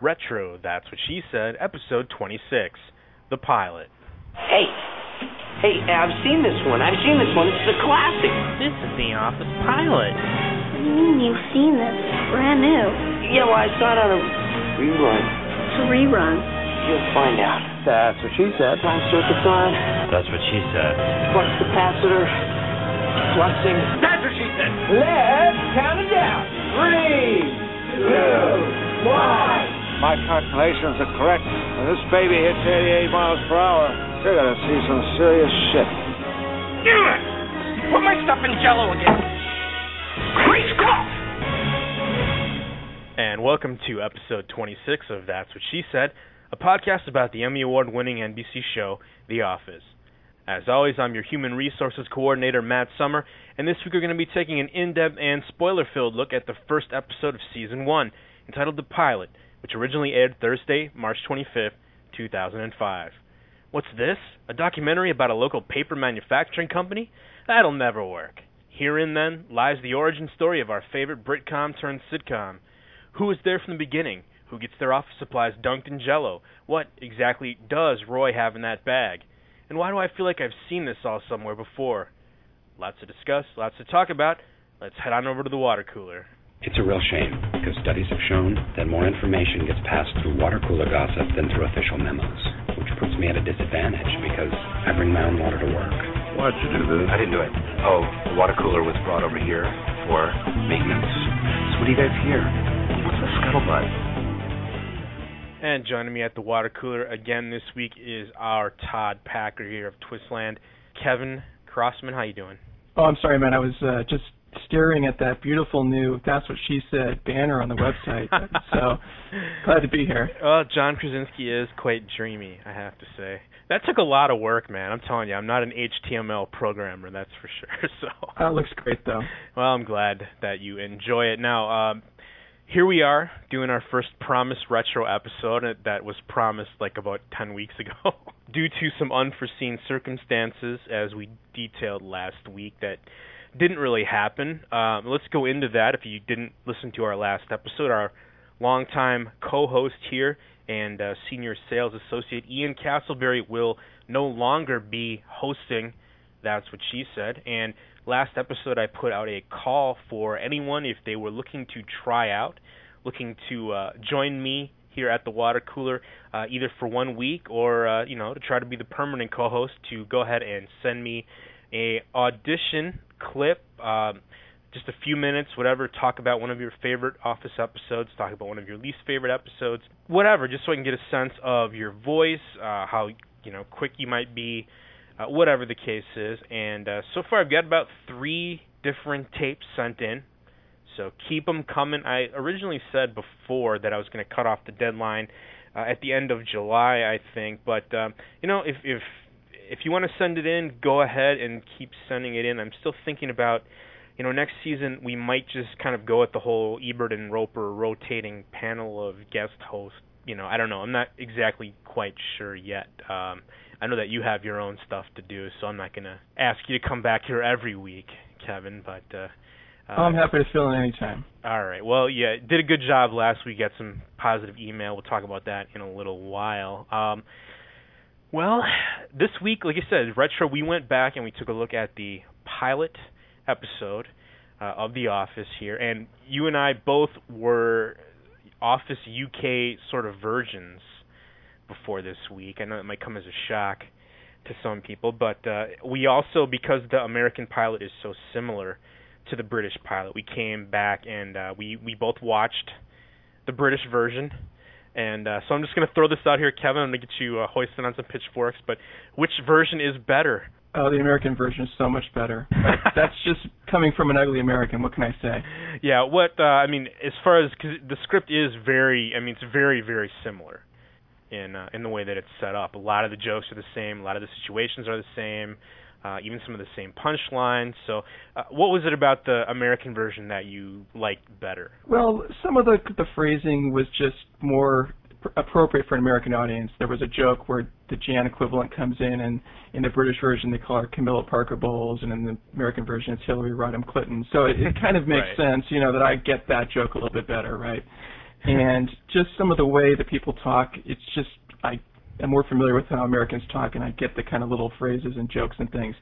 Retro, That's What She Said, episode 26, The Pilot. Hey, hey, I've seen this one. I've seen this one. This is a classic. This is The Office Pilot. What do you mean you've seen this? Brand new. Yeah, well, I saw it on a rerun. It's a rerun. You'll find out. That's what she said. Time circuit's on. That's what she said. Flux capacitor. Fluxing. That's what she said. Let's count it down. Three, two, one. My calculations are correct. When this baby hits 88 miles per hour, you're gonna see some serious shit. Do it! Put my stuff in jello again. Great Scott! And welcome to episode 26 of That's What She Said, a podcast about the Emmy Award winning NBC show, The Office. As always, I'm your Human Resources Coordinator, Matt Summer, and this week we're going to be taking an in depth and spoiler filled look at the first episode of Season 1, entitled The Pilot, which originally aired Thursday, March 25th, 2005. What's this? A documentary about a local paper manufacturing company? That'll never work. Herein, then, lies the origin story of our favorite Britcom turned sitcom. Who was there from the beginning? Who gets their office supplies dunked in jello? What exactly does Roy have in that bag? And why do I feel like I've seen this all somewhere before? Lots to discuss, lots to talk about. Let's head on over to the water cooler. It's a real shame because studies have shown that more information gets passed through water cooler gossip than through official memos, which puts me at a disadvantage because I bring my own water to work. Why'd you do this? I didn't do it. Oh, the water cooler was brought over here for maintenance. So what do you guys hear? What's the scuttlebutt? And joining me at the water cooler again this week is our Todd Packer here of Twistland, Kevin Crossman. How you doing? Oh, I'm sorry, man. I was uh, just staring at that beautiful new "That's What She Said" banner on the website. so glad to be here. Well, John Krasinski is quite dreamy, I have to say. That took a lot of work, man. I'm telling you, I'm not an HTML programmer, that's for sure. So that looks great, though. Well, I'm glad that you enjoy it. Now, um, here we are doing our first promised retro episode that was promised like about 10 weeks ago due to some unforeseen circumstances as we detailed last week that didn't really happen. Um, let's go into that. If you didn't listen to our last episode, our longtime co-host here and uh, senior sales associate Ian Castleberry will no longer be hosting. That's what she said. And last episode, I put out a call for anyone if they were looking to try out, looking to uh, join me here at the water cooler, uh, either for one week or uh, you know to try to be the permanent co-host. To go ahead and send me a audition clip, um, just a few minutes, whatever. Talk about one of your favorite Office episodes. Talk about one of your least favorite episodes, whatever. Just so I can get a sense of your voice, uh, how you know quick you might be, uh, whatever the case is. And uh, so far, I've got about three different tapes sent in. So keep them coming. I originally said before that I was going to cut off the deadline uh, at the end of July, I think. But um, you know, if if if you want to send it in, go ahead and keep sending it in. I'm still thinking about, you know, next season we might just kind of go at the whole Ebert and Roeper rotating panel of guest hosts. You know, I don't know. I'm not exactly quite sure yet. Um, I know that you have your own stuff to do, so I'm not going to ask you to come back here every week, Kevin. But uh, uh, I'm happy to fill in anytime. All right. Well, yeah, did a good job last week. Got some positive email. We'll talk about that in a little while. Um, well, this week, like I said, retro. We went back and we took a look at the pilot episode uh, of The Office here, and you and I both were Office UK sort of versions before this week. I know it might come as a shock to some people, but uh, we also, because the American pilot is so similar to the British pilot, we came back and uh, we we both watched the British version and uh, so I'm just going to throw this out here, Kevin. I'm going to get you uh, hoisted on some pitchforks. But which version is better? Oh, the American version is so much better. That's just coming from an ugly American. What can I say? Yeah. What uh, I mean, as far as cause the script is very, I mean, it's very, very similar in uh, in the way that it's set up. A lot of the jokes are the same. A lot of the situations are the same. Uh, even some of the same punchlines. So, uh, what was it about the American version that you liked better? Well, some of the the phrasing was just more pr- appropriate for an American audience. There was a joke where the Jan equivalent comes in, and in the British version they call her Camilla Parker Bowles, and in the American version it's Hillary Rodham Clinton. So it, it kind of makes right. sense, you know, that I get that joke a little bit better, right? and just some of the way that people talk, it's just I am more familiar with how Americans talk, and I get the kind of little phrases and jokes and things.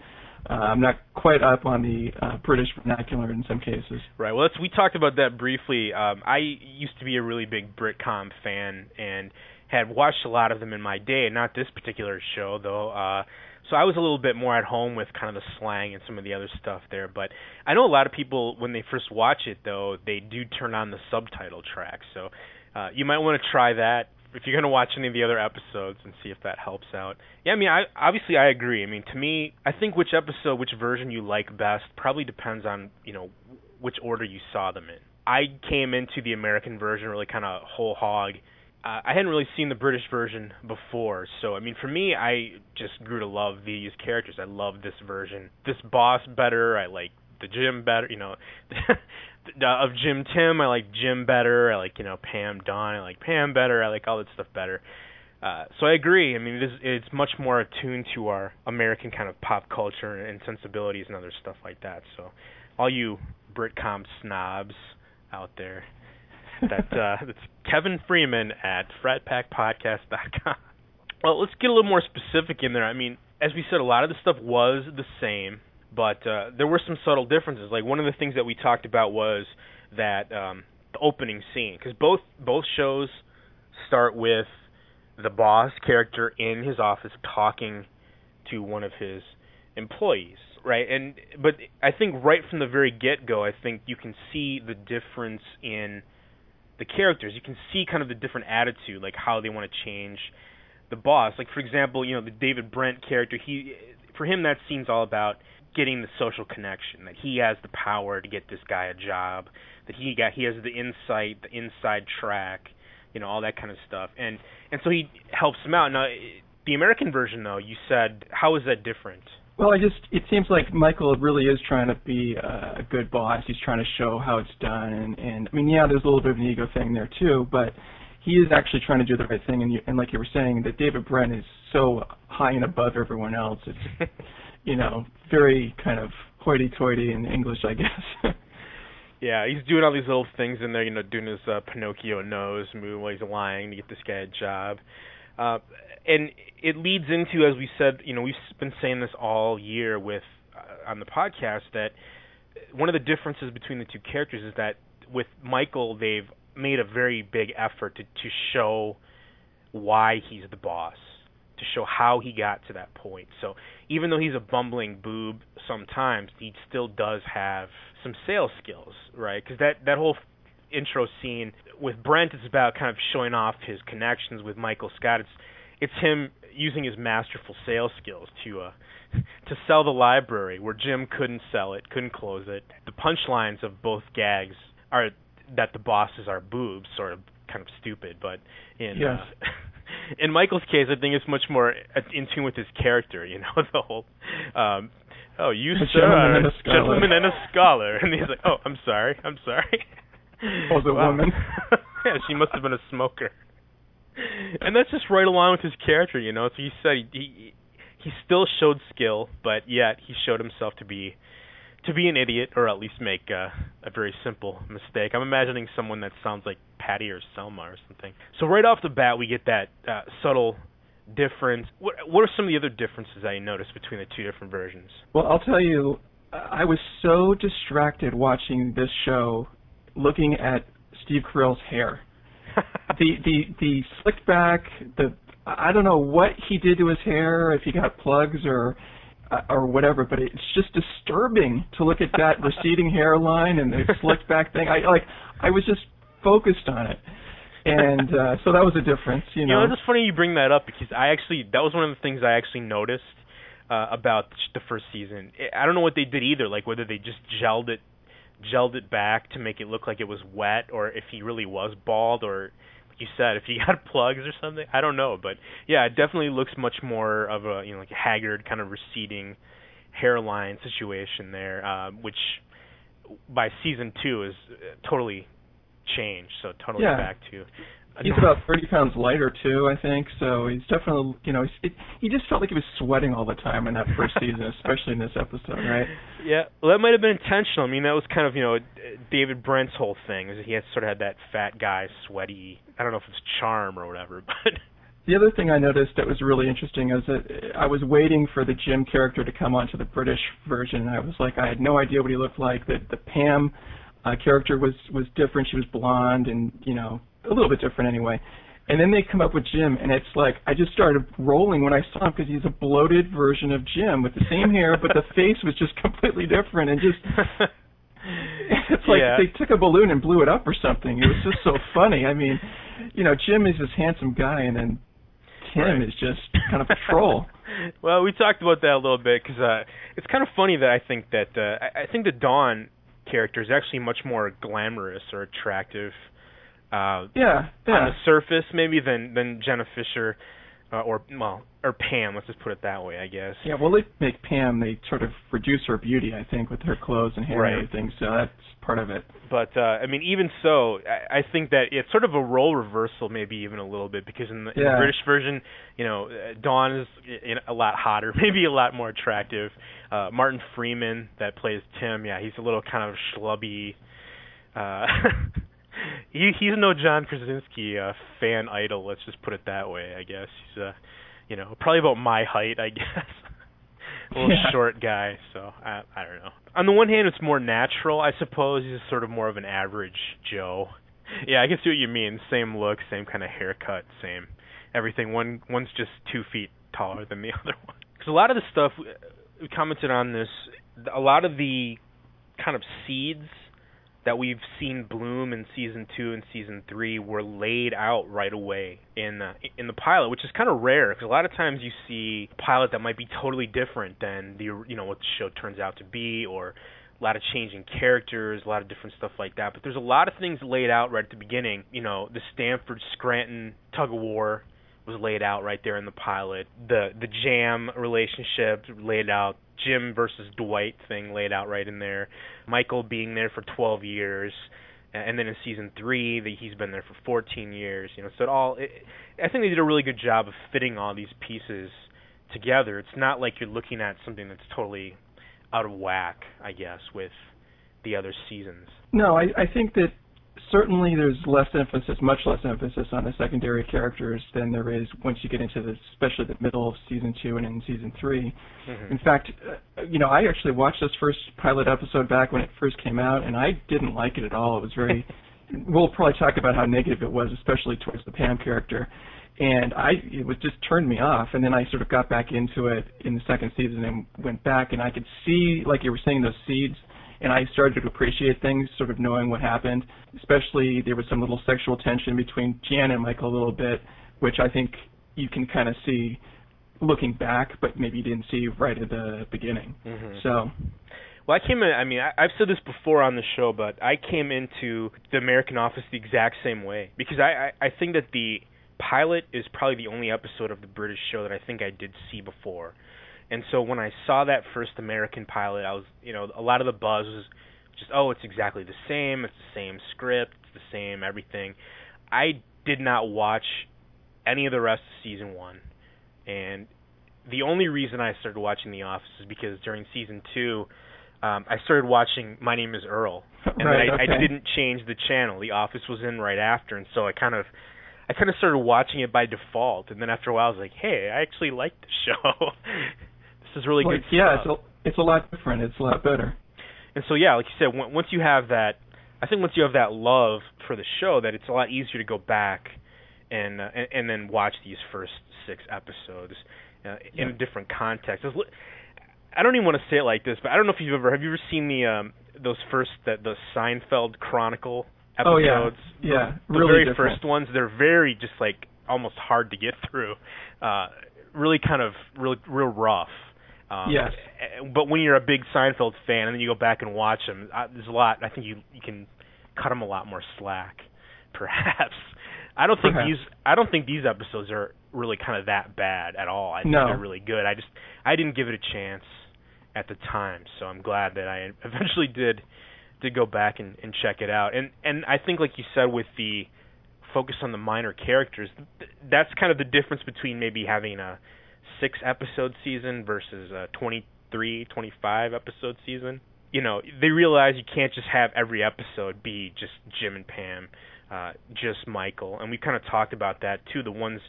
Uh, I'm not quite up on the uh, British vernacular in some cases. Right. Well, we talked about that briefly. Um, I used to be a really big Britcom fan and had watched a lot of them in my day. Not this particular show though. Uh, so I was a little bit more at home with kind of the slang and some of the other stuff there. But I know a lot of people when they first watch it though, they do turn on the subtitle track. So uh, you might want to try that if you're to watch any of the other episodes and see if that helps out. Yeah, I mean, I obviously I agree. I mean, to me, I think which episode, which version you like best probably depends on, you know, which order you saw them in. I came into the American version really kind of whole hog uh, I hadn't really seen the British version before, so I mean, for me, I just grew to love these characters. I love this version, this boss better. I like the Jim better, you know. of Jim Tim, I like Jim better. I like you know Pam Dawn. I like Pam better. I like all that stuff better. Uh, so I agree. I mean, it is, it's much more attuned to our American kind of pop culture and sensibilities and other stuff like that. So, all you Britcom snobs out there, that uh, that's Kevin Freeman at FratPackPodcast.com. Well, let's get a little more specific in there. I mean, as we said, a lot of the stuff was the same, but uh, there were some subtle differences. Like one of the things that we talked about was that um, the opening scene, because both both shows start with the boss character in his office talking to one of his employees right and but i think right from the very get go i think you can see the difference in the characters. You can see kind of the different attitude, like how they want to change the boss. Like for example, you know the David Brent character. He for him that scene's all about getting the social connection. That he has the power to get this guy a job. That he got he has the insight, the inside track. You know all that kind of stuff. And and so he helps him out. Now the American version though, you said how is that different? Well, I just it seems like Michael really is trying to be a good boss. He's trying to show how it's done, and, and I mean, yeah, there's a little bit of an ego thing there too, but he is actually trying to do the right thing. And, you, and like you were saying, that David Brent is so high and above everyone else. It's you know very kind of hoity-toity in English, I guess. yeah, he's doing all these little things in there, you know, doing his uh, Pinocchio nose move while he's lying to get this guy a job. Uh, and it leads into, as we said, you know, we've been saying this all year with uh, on the podcast that one of the differences between the two characters is that with Michael, they've made a very big effort to to show why he's the boss, to show how he got to that point. So even though he's a bumbling boob sometimes, he still does have some sales skills, right? Because that that whole intro scene with Brent is about kind of showing off his connections with Michael Scott. It's it's him using his masterful sales skills to uh to sell the library where Jim couldn't sell it, couldn't close it. The punchlines of both gags are that the bosses are boobs, sort of kind of stupid, but in yes. uh, in Michael's case, I think it's much more in tune with his character. You know, the whole um, oh, you a sir, gentleman and a scholar. gentleman and a scholar, and he's like, oh, I'm sorry, I'm sorry. Was a Wow. woman. yeah, she must have been a smoker. And that's just right along with his character, you know. So he said he he, he still showed skill, but yet he showed himself to be to be an idiot, or at least make a, a very simple mistake. I'm imagining someone that sounds like Patty or Selma or something. So right off the bat, we get that uh, subtle difference. What what are some of the other differences that you noticed between the two different versions? Well, I'll tell you, I was so distracted watching this show, looking at Steve Carell's hair. the the the slicked back, the I don't know what he did to his hair, if he got plugs or uh, or whatever, but it's just disturbing to look at that receding hairline and the slicked back thing. I like I was just focused on it. And uh so that was a difference, you You know. know, it's funny you bring that up because I actually that was one of the things I actually noticed uh, about the first season. I don't know what they did either, like whether they just gelled it, gelled it back to make it look like it was wet, or if he really was bald, or you said, if you got plugs or something. I don't know, but yeah, it definitely looks much more of a you know like a haggard kind of receding hairline situation there, uh, which by season two is uh, totally changed, so totally Yeah. back to He's about 30 pounds lighter too, I think. So he's definitely, you know, he's, it, he just felt like he was sweating all the time in that first season, especially in this episode, right? Yeah, well, that might have been intentional. I mean, that was kind of, you know, David Brent's whole thing. Is he had sort of had that fat guy, sweaty. I don't know if it's charm or whatever, but. The other thing I noticed that was really interesting is that I was waiting for the Jim character to come onto the British version, and I was like, I had no idea what he looked like. That the Pam uh, character was was different. She was blonde, and you know, a little bit different anyway. And then they come up with Jim, and it's like I just started rolling when I saw him because he's a bloated version of Jim with the same hair, but the face was just completely different, and just it's like Yeah. they took a balloon and blew it up or something. It was just so funny. I mean, you know, Jim is this handsome guy, and then Tim Right. is just kind of a troll. well, we talked about that a little bit because uh, it's kind of funny that I think that uh, I, I think the Dawn character is actually much more glamorous or attractive uh, Yeah, on the surface maybe than than Jenna Fischer uh, or well or Pam. Let's just put it that way, I guess. Yeah, well, they make Pam. They sort of reduce her beauty, I think, with her clothes and hair Right. and everything. So that's part of it. But uh, I mean, even so, I, I think that it's sort of a role reversal, maybe even a little bit, because in the, in the British version, you know, uh, Dawn is a lot hotter, maybe a lot more attractive. Uh, Martin Freeman that plays Tim, yeah, he's a little kind of schlubby. Uh, he he's no John Krasinski uh, fan idol. Let's just put it that way. I guess he's uh, you know, probably about my height, I guess. a little Yeah. short guy, so I I don't know. On the one hand, it's more natural, I suppose. He's sort of more of an average Joe. Yeah, I can see what you mean. Same look, same kind of haircut, same everything. One one's just two feet taller than the other one. Because a lot of the stuff we- we commented on this, a lot of the kind of seeds that we've seen bloom in season two and season three were laid out right away in the in the pilot, which is kind of rare because a lot of times you see a pilot that might be totally different than the you know what the show turns out to be, or a lot of changing characters, a lot of different stuff like that. But there's a lot of things laid out right at the beginning. You know, the Stamford Scranton tug of war was laid out right there in the pilot. The the Jam relationship laid out. Jim versus Dwight thing laid out right in there. Michael being there for 12 years, and then in season three, he's been there for 14 years. You know, so it all. It, I think they did a really good job of fitting all these pieces together. It's not like you're looking at something that's totally out of whack, I guess, with the other seasons. No, I, I think that certainly there's less emphasis, much less emphasis on the secondary characters than there is once you get into the, especially the middle of season two and in season 3 Mhm. In fact, uh, you know, I actually watched this first pilot episode back when it first came out, and I didn't like it at all. It was very. we'll probably talk about how negative it was, especially towards the Pam character. And I, it was just turned me off. And then I sort of got back into it in the second season and went back, and I could see, like you were saying, those seeds. And I started to appreciate things, sort of knowing what happened. Especially there was some little sexual tension between Jan and Michael a little bit, which I think you can kind of see looking back, but maybe you didn't see right at the beginning. Mhm. So Well, I came in. I mean, I, I've said this before on the show, but I came into the American Office the exact same way because I, I I think that the pilot is probably the only episode of the British show that I think I did see before, and so when I saw that first American pilot, I was, you know, a lot of the buzz was just, oh, it's exactly the same. It's the same script. It's the same everything. I did not watch any of the rest of season one, and the only reason I started watching The Office is because during season two um, I started watching My Name Is Earl, and Right, then I, okay. I didn't change the channel. The Office was in right after, and so I kind of, I kind of started watching it by default. And then after a while, I was like, "Hey, I actually like the show. This is really like, good yeah, stuff." it's a, it's a lot different. It's a lot better. And so yeah, like you said, w- once you have that, I think once you have that love for the show, that it's a lot easier to go back and uh, and, and then watch these first six episodes uh, in a different context. Li- I don't even want to say it like this, but I don't know if you've ever have you ever seen the um those first that the Seinfeld Chronicle episodes? Oh, yeah. Yeah, the really very different. first ones. They're very just like almost hard to get through. Uh, really kind of real real rough. Um, Yes. eh, But when you're a big Seinfeld fan and then you go back and watch them, uh, there's a lot. I think you you can cut them a lot more slack, perhaps. I don't think Perhaps. these I don't think these episodes are really kind of that bad at all. I think No. they're really good. I just I didn't give it a chance at the time, so I'm glad that I eventually did did go back and, and check it out. And and I think like you said with the focus on the minor characters. That's kind of the difference between maybe having a six episode season versus a 23, 25 episode season. You know, they realize you can't just have every episode be just Jim and Pam, uh, just Michael. And we kind of talked about that too. The ones,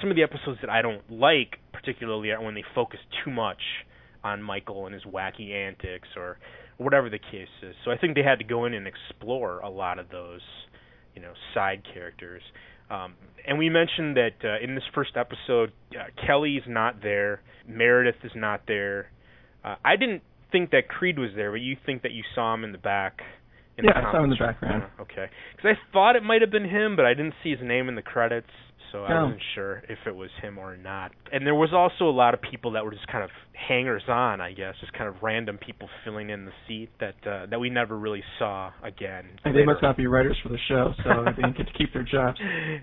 some of the episodes that I don't like particularly are when they focus too much on Michael and his wacky antics or whatever the case is. So I think they had to go in and explore a lot of those, you know, side characters. Um, and we mentioned that uh, in this first episode, uh, Kelly's not there, Meredith is not there. Uh, I didn't think that Creed was there, but you think that you saw him in the back. In yeah, the I saw him in the background. Okay, because I thought it might have been him, but I didn't see his name in the credits so I wasn't sure if it was him or not. And there was also a lot of people that were just kind of hangers on, I guess, just kind of random people filling in the seat that uh, that we never really saw again. And they must not be writers for the show, so they didn't get to keep their jobs.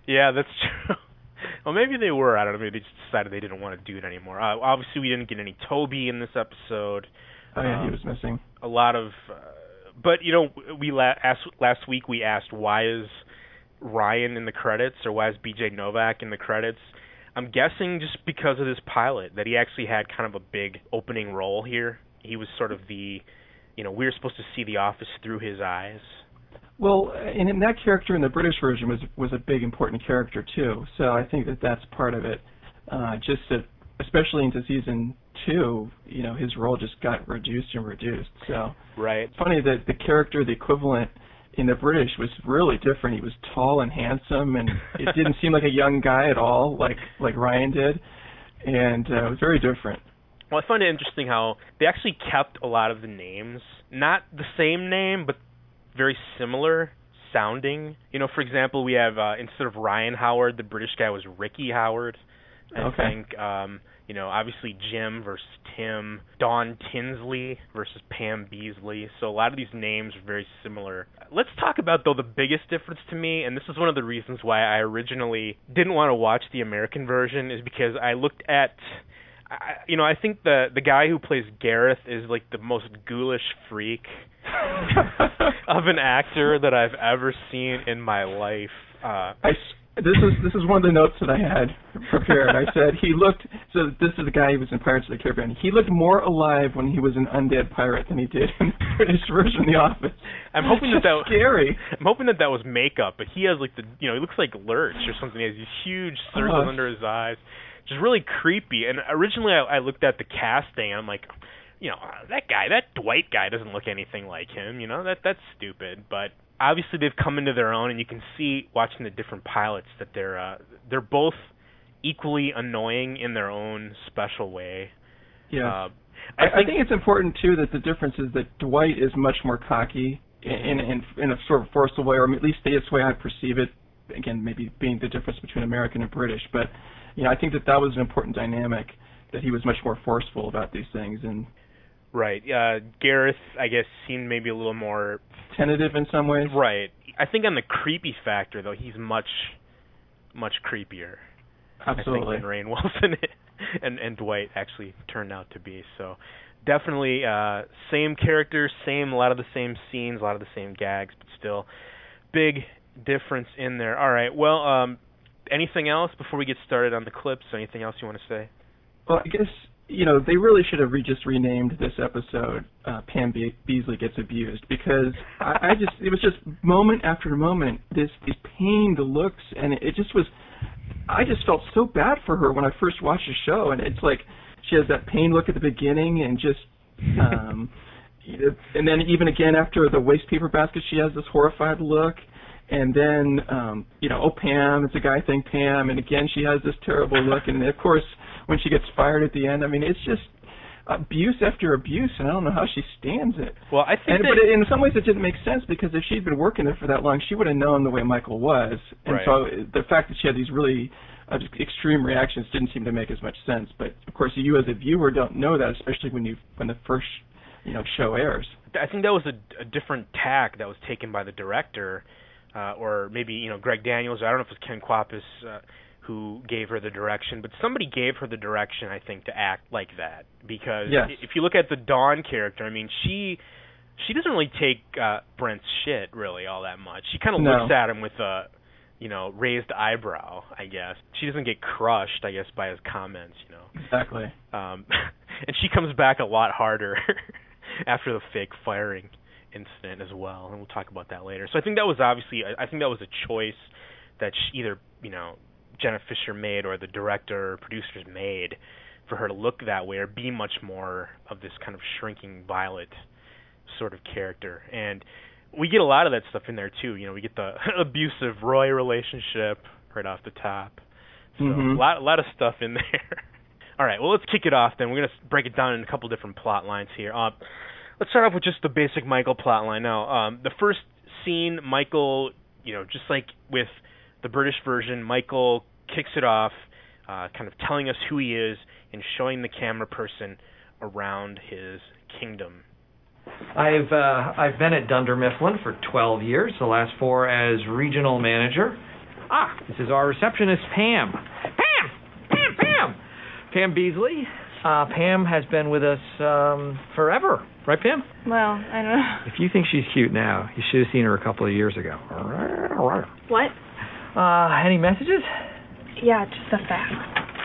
yeah, that's true. Well, maybe they were. I don't know. Maybe they just decided they didn't want to do it anymore. Uh, obviously, we didn't get any Toby in this episode. Oh yeah, he Um, was missing. a lot of uh, but you know we la- asked last week we asked why is Ryan in the credits or why is BJ Novak in the credits I'm guessing just because of this pilot that he actually had kind of a big opening role here he was sort of the you know we were supposed to see the office through his eyes Well, and in that character in the British version was was a big important character too. So I think that that's part of it. Uh, just that, especially into season two, you know, his role just got reduced and reduced. So right it's funny that the character, the equivalent in the British, was really different. He was tall and handsome, and it didn't seem like a young guy at all, like like Ryan did, and uh, it was very different. Well, I find it interesting how they actually kept a lot of the names, not the same name, but very similar sounding. You know, for example, we have uh, instead of Ryan Howard, the British guy was Ricky Howard. I Okay. think um, you know, obviously Jim versus Tim, Dawn Tinsley versus Pam Beasley. So a lot of these names are very similar. Let's talk about though the biggest difference to me, and this is one of the reasons why I originally didn't want to watch the American version, is because I looked at I, you know, I think the the guy who plays Gareth is like the most ghoulish freak of an actor that I've ever seen in my life. Uh I this is this is one of the notes that I had prepared. I said he looked. So this is the guy who was in Pirates of the Caribbean. He looked more alive when he was an undead pirate than he did in the British version of The Office. I'm hoping that that scary. I'm hoping that that was makeup, but he has like the you know he looks like Lurch or something. He has these huge circles Uh. under his eyes, just really creepy. And originally I, I looked at the casting, and I'm like, you know, that guy, that Dwight guy doesn't look anything like him. You know, that that's stupid. But obviously they've come into their own, and you can see watching the different pilots that they're uh, they're both equally annoying in their own special way. Yeah. Uh, I, I think it's important too that the difference is that Dwight is much more cocky in in, in a sort of forceful way, or at least that's the way I perceive it. Again, maybe being the difference between American and British, but you know, I think that that was an important dynamic that he was much more forceful about these things and right. Uh, Gareth, I guess, seemed maybe a little more tentative in some ways. Right. I think on the creepy factor though, he's much much creepier. Absolutely. I think than Rainn Wilson and and Dwight actually turned out to be. So definitely uh same characters, same a lot of the same scenes, a lot of the same gags, but still big difference in there. All right. Well, um anything else before we get started on the clips? Anything else you want to say? Well, I guess you know they really should have re- just renamed this episode uh, "Pam Be- Beasley Gets Abused" because I, I just it was just moment after moment this these pained looks and it, it just was. I just felt so bad for her when I first watched the show, and it's like she has that pain look at the beginning and just. um and then even again after the waste paper basket she has this horrified look and then um you know oh pam it's a guy thing pam and again she has this terrible look and of course when she gets fired at the end. I mean it's just abuse after abuse and i don't know how she stands it. Well, I think and that but in some ways it didn't make sense because if she'd been working there for that long she would have known the way michael was. And Right. so the fact that she had these really uh, extreme reactions didn't seem to make as much sense. But of course you as a viewer don't know that especially when you when the first you know show airs. I think that was a, a different tack that was taken by the director, uh, or maybe you know Greg Daniels. I don't know if it was Ken Kwapis uh, who gave her the direction, but somebody gave her the direction. I think to act like that because Yes. if you look at the Dawn character, I mean she she doesn't really take uh, Brent's shit really all that much. She kind of No. looks at him with a you know, raised eyebrow, I guess. She doesn't get crushed, I guess, by his comments, you know. Exactly. Um, and she comes back a lot harder after the fake firing incident as well, and we'll talk about that later. So I think that was obviously, I think that was a choice that she, either you know Jenna Fischer made or the director or producers made for her to look that way or be much more of this kind of shrinking Violet sort of character. And we get a lot of that stuff in there too. You know, we get the abusive Roy relationship right off the top. So Mhm. a lot, a lot of stuff in there. All right, well let's kick it off then. We're gonna break it down in a couple different plot lines here. Uh, let's start off with just the basic Michael plot line. Now, um, the first scene, Michael, you know, just like with the British version, Michael kicks it off, uh, kind of telling us who he is and showing the camera person around his kingdom. I've uh, I've been at Dunder Mifflin for 12 years, the last four as regional manager. Ah, this is our receptionist Pam. Pam, Pam, Pam, Pam Beasley. Uh, Pam has been with us um, forever, right, Pam? Well, I don't know. If you think she's cute now, you should have seen her a couple of years ago. What? Uh, any messages? Yeah, just a fax.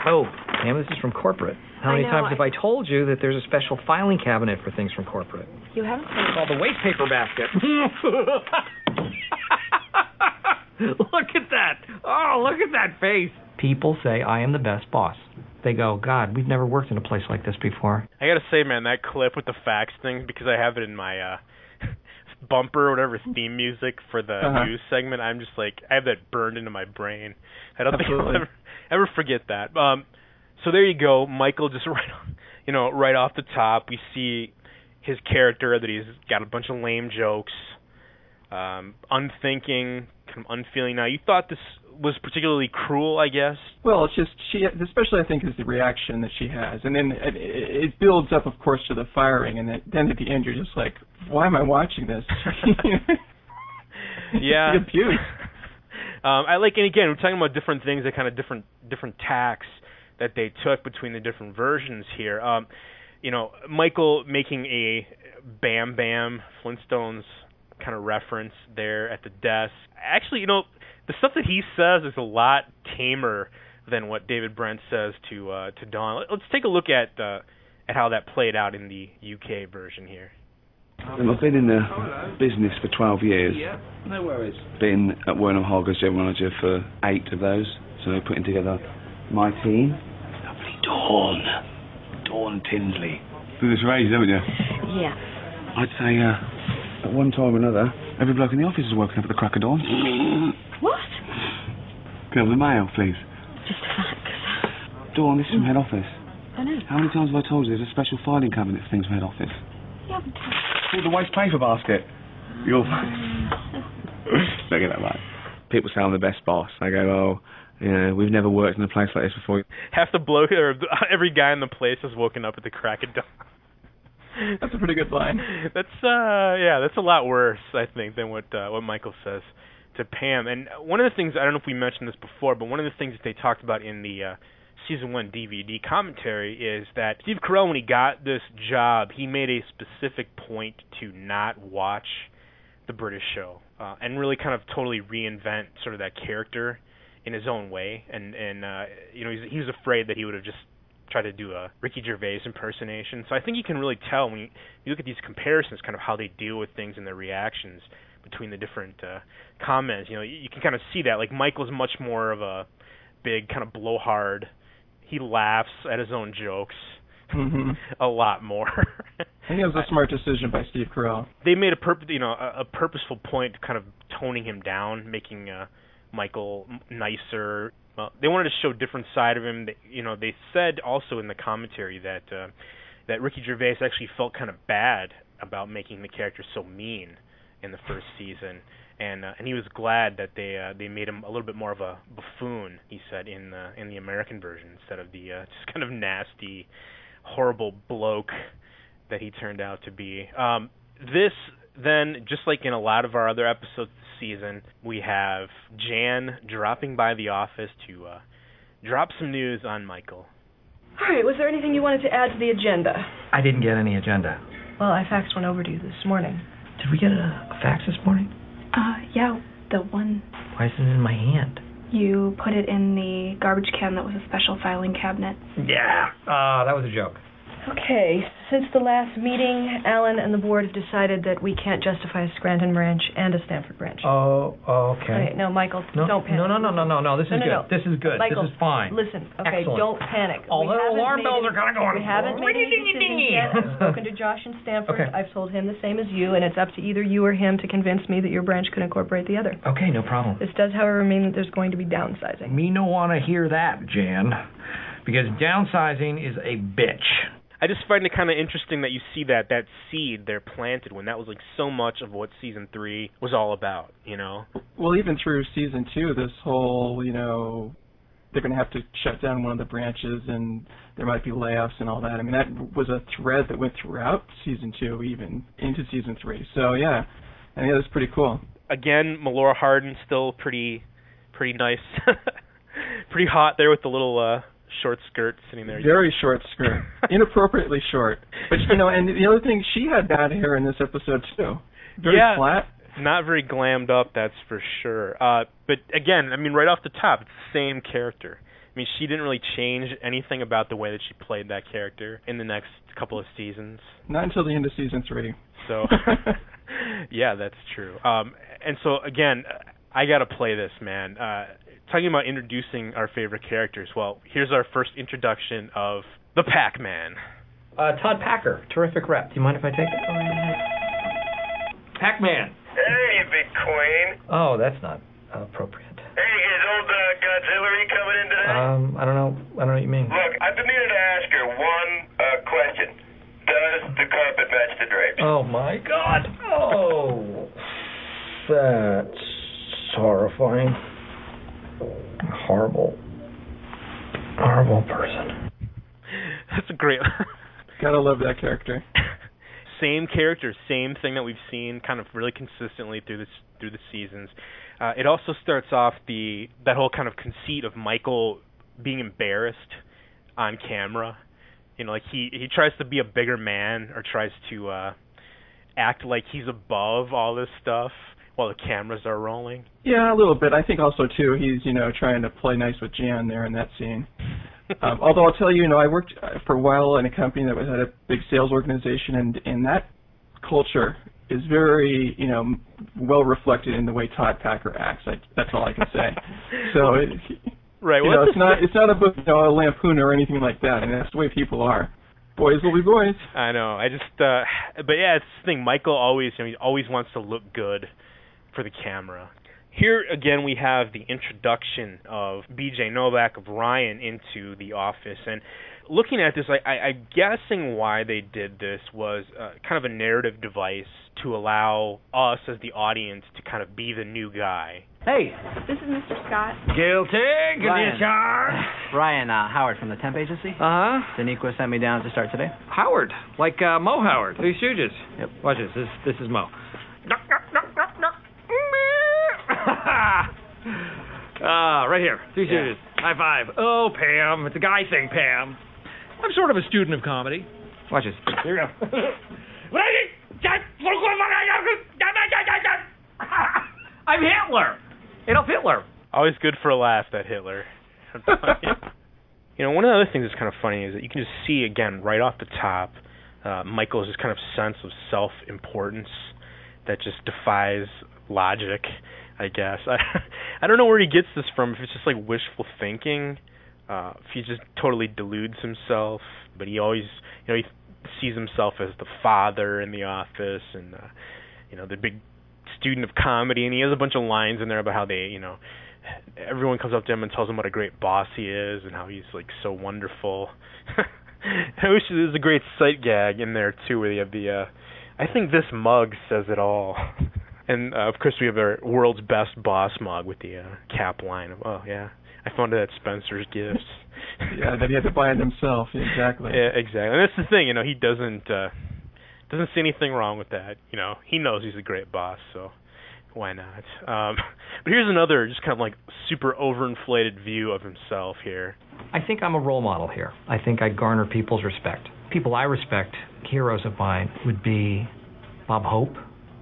Oh, Pam, this is from corporate. How many know, times I- have I told you that there's a special filing cabinet for things from corporate? You haven't It's called the waste paper basket. look at that. Oh, look at that face. People say I am the best boss. They go, God, we've never worked in a place like this before. I gotta say, man, that clip with the fax thing because I have it in my uh bumper or whatever theme music for the Uh-huh. news segment. I'm just like I have that burned into my brain. I don't think I'll ever ever forget that. Um, so there you go, Michael. Just right, you know, right off the top, we see his character that he's got a bunch of lame jokes, um, unthinking, kind of unfeeling. Now, you thought this was particularly cruel, I guess. Well, it's just she, especially I think, is the reaction that she has, and then it, it builds up, of course, to the firing, and then, at the end you're just like, why am I watching this? yeah. The abuse. um, I like, and again, we're talking about different things, that kind of different different tacks that they took between the different versions here. Um, you know, Michael making a Bam Bam Flintstones kind of reference there at the desk. Actually, you know, the stuff that he says is a lot tamer than what David Brent says to uh, to Dawn. Let's take a look at uh, at how that played out in the UK version here. Um, I've been in the business for 12 years. No worries. Been at Wernham Hogg as general manager for eight of those. So putting together my team. Lovely Dawn. Dawn Tinsley. Do this for ages, haven't you? Yeah. I'd say uh, at one time or another, every bloke in the office is woken up at the crack of dawn. What? Can I have the mail, please? Just a fact. Dawn, this is from head office. I know. How many times have I told you there's a special filing cabinet for things from head office? You haven't told It's called the waste paper basket. You're Don't get that right. People say I'm the best boss. I go, oh, yeah, we've never worked in a place like this before. Half the bloke or every guy in the place has woken up at the crack of dawn. That's a pretty good line. That's uh yeah, that's a lot worse I think than what uh, what Michael says to Pam. And one of the things I don't know if we mentioned this before, but one of the things that they talked about in the uh season 1 DVD commentary is that Steve Carell when he got this job, he made a specific point to not watch the British show uh and really kind of totally reinvent sort of that character in his own way and and uh you know he's he was afraid that he would have just tried to do a Ricky Gervais impersonation. So I think you can really tell when you, you look at these comparisons kind of how they deal with things and their reactions between the different uh comments. You know, you, you can kind of see that like Michael's much more of a big kind of blowhard. He laughs at his own jokes hmm a lot more. I think it was a smart decision by Steve Carell. they made a purpose, you know, a, a purposeful point, kind of toning him down, making uh, Michael nicer. Well, they wanted to show different side of him. They, you know, they said also in the commentary that uh, that Ricky Gervais actually felt kind of bad about making the character so mean in the first season, and uh, and he was glad that they uh, they made him a little bit more of a buffoon. He said in the in the American version instead of the uh, just kind of nasty, horrible bloke that he turned out to be. Um, this then, just like in a lot of our other episodes this season, we have Jan dropping by the office to uh, drop some news on Michael. All right, was there anything you wanted to add to the agenda? I didn't get any agenda. Well, I faxed one over to you this morning. Did we get a, a fax this morning? Uh, yeah, the one Why is it in my hand? You put it in the garbage can that was a special filing cabinet. Yeah. Ah, that was a joke. Okay, since the last meeting, Alan and the board have decided that we can't justify a Scranton branch and a Stamford branch. Oh, okay. Okay, no, Michael, No, don't panic. no, no, no, no, no, no. This No, is no, good. no. This is good. Michael, this is fine. Listen, okay, Excellent. don't panic. All we the haven't alarm made bells any- are kinda going. We haven't made any decisions yet. I've spoken to Josh in Stamford. Okay. I've told him the same as you, and it's up to either you or him to convince me that your branch could incorporate the other. Okay, no problem. This does, however, mean that there's going to be downsizing. Me no want to hear that, Jan. Because downsizing is a bitch. I just find it kind of interesting that you see that that seed there planted when that was like so much of what season three was all about. You know. Well, even through season two, this whole, you know, they're going to have to shut down one of the branches and there might be layoffs and all that. I mean, that was a thread that went throughout season two, even into season three. So, yeah, I think that's pretty cool. Again, Melora Hardin still pretty, pretty nice, pretty hot there with the little uh short skirt sitting there. Very short skirt, inappropriately short. But you know, and the other thing, she had bad hair in this episode too. Very Yeah. flat. Not very glammed up, that's for sure. Uh, but again, I mean, right off the top, it's the same character. I mean, she didn't really change anything about the way that she played that character in the next couple of seasons. Not until the end of season three. So, yeah, that's true. Um, and so again, I gotta play this, man. Uh, talking about introducing our favorite characters. Well, here's our first introduction of the Pac-Man. Uh, Todd Packer, terrific rep. Do you mind if I take it? Pac-Man. Hey, big queen. Oh, that's not appropriate. Hey, is old uh, Godzilla coming in today? Um, I don't know. I don't know what you mean. Look, I've been meaning to ask her one uh, question. Does the carpet match the drapes? Oh my God. Oh, that's horrifying. Horrible. Horrible person. That's a great. Gotta love that character. same character, same thing that we've seen kind of really consistently through this through the seasons. Uh, it also starts off the that whole kind of conceit of Michael being embarrassed on camera. You know, like he he tries to be a bigger man or tries to uh act like he's above all this stuff while the cameras are rolling. Yeah, a little bit. I think also too he's you know trying to play nice with Jan there in that scene. um, although I'll tell you, you know, I worked for a while in a company that was had a big sales organization, and and that culture is very you know well reflected in the way Todd Packer acts. I, that's all I can say. So it, Right. you well, know, it's not it's not a book, you know, a lampoon or anything like that. And that's the way people are. Boys will be boys. I know. I just uh but yeah, it's the thing. Michael always you know, he always wants to look good for the camera. Here again we have the introduction of BJ Novak of Ryan into the office and looking at this I, I I'm guessing why they did this was uh, kind of a narrative device to allow us as the audience to kind of be the new guy. Hey, This is Mr. Scott. guilty, guilty Ryan. as. Ryan uh, Howard from the temp agency. Uh huh. Daniqua sent me down to start today. Howard, like uh, Mo Howard, Three Stooges. Yep. Watch this. This this is Mo. Ah, right here. Three Yeah. Stooges. High five. Oh, Pam. It's a guy thing, Pam. I'm sort of a student of comedy. Watch this. Here we go. I'm Hitler. Adolf Hitler. Always good for a laugh, that Hitler. You. You know, one of the other things that's kind of funny is that you can just see again right off the top, uh, Michael's just kind of sense of self-importance that just defies logic. I guess I I don't know where he gets this from. If it's just like wishful thinking, uh, if he just totally deludes himself, but he always you know he sees himself as the father in the office and uh, you know the big student of comedy, and he has a bunch of lines in there about how they you know everyone comes up to him and tells him what a great boss he is and how he's like so wonderful. I wish there was a great sight gag in there too, where you have the. uh I think this mug says it all. And uh, of course, we have our world's best boss mug with the uh, cap line of, oh yeah, I found it at Spencer's Gifts. Yeah, that he had to buy it himself. Exactly. Yeah, exactly. And that's the thing, you know, he doesn't uh doesn't see anything wrong with that. You know, he knows he's a great boss, so why not? Um but here's another just kind of like super overinflated view of himself here. I think I'm a role model here. I think I garner people's respect. People I respect, heroes of mine, would be Bob Hope,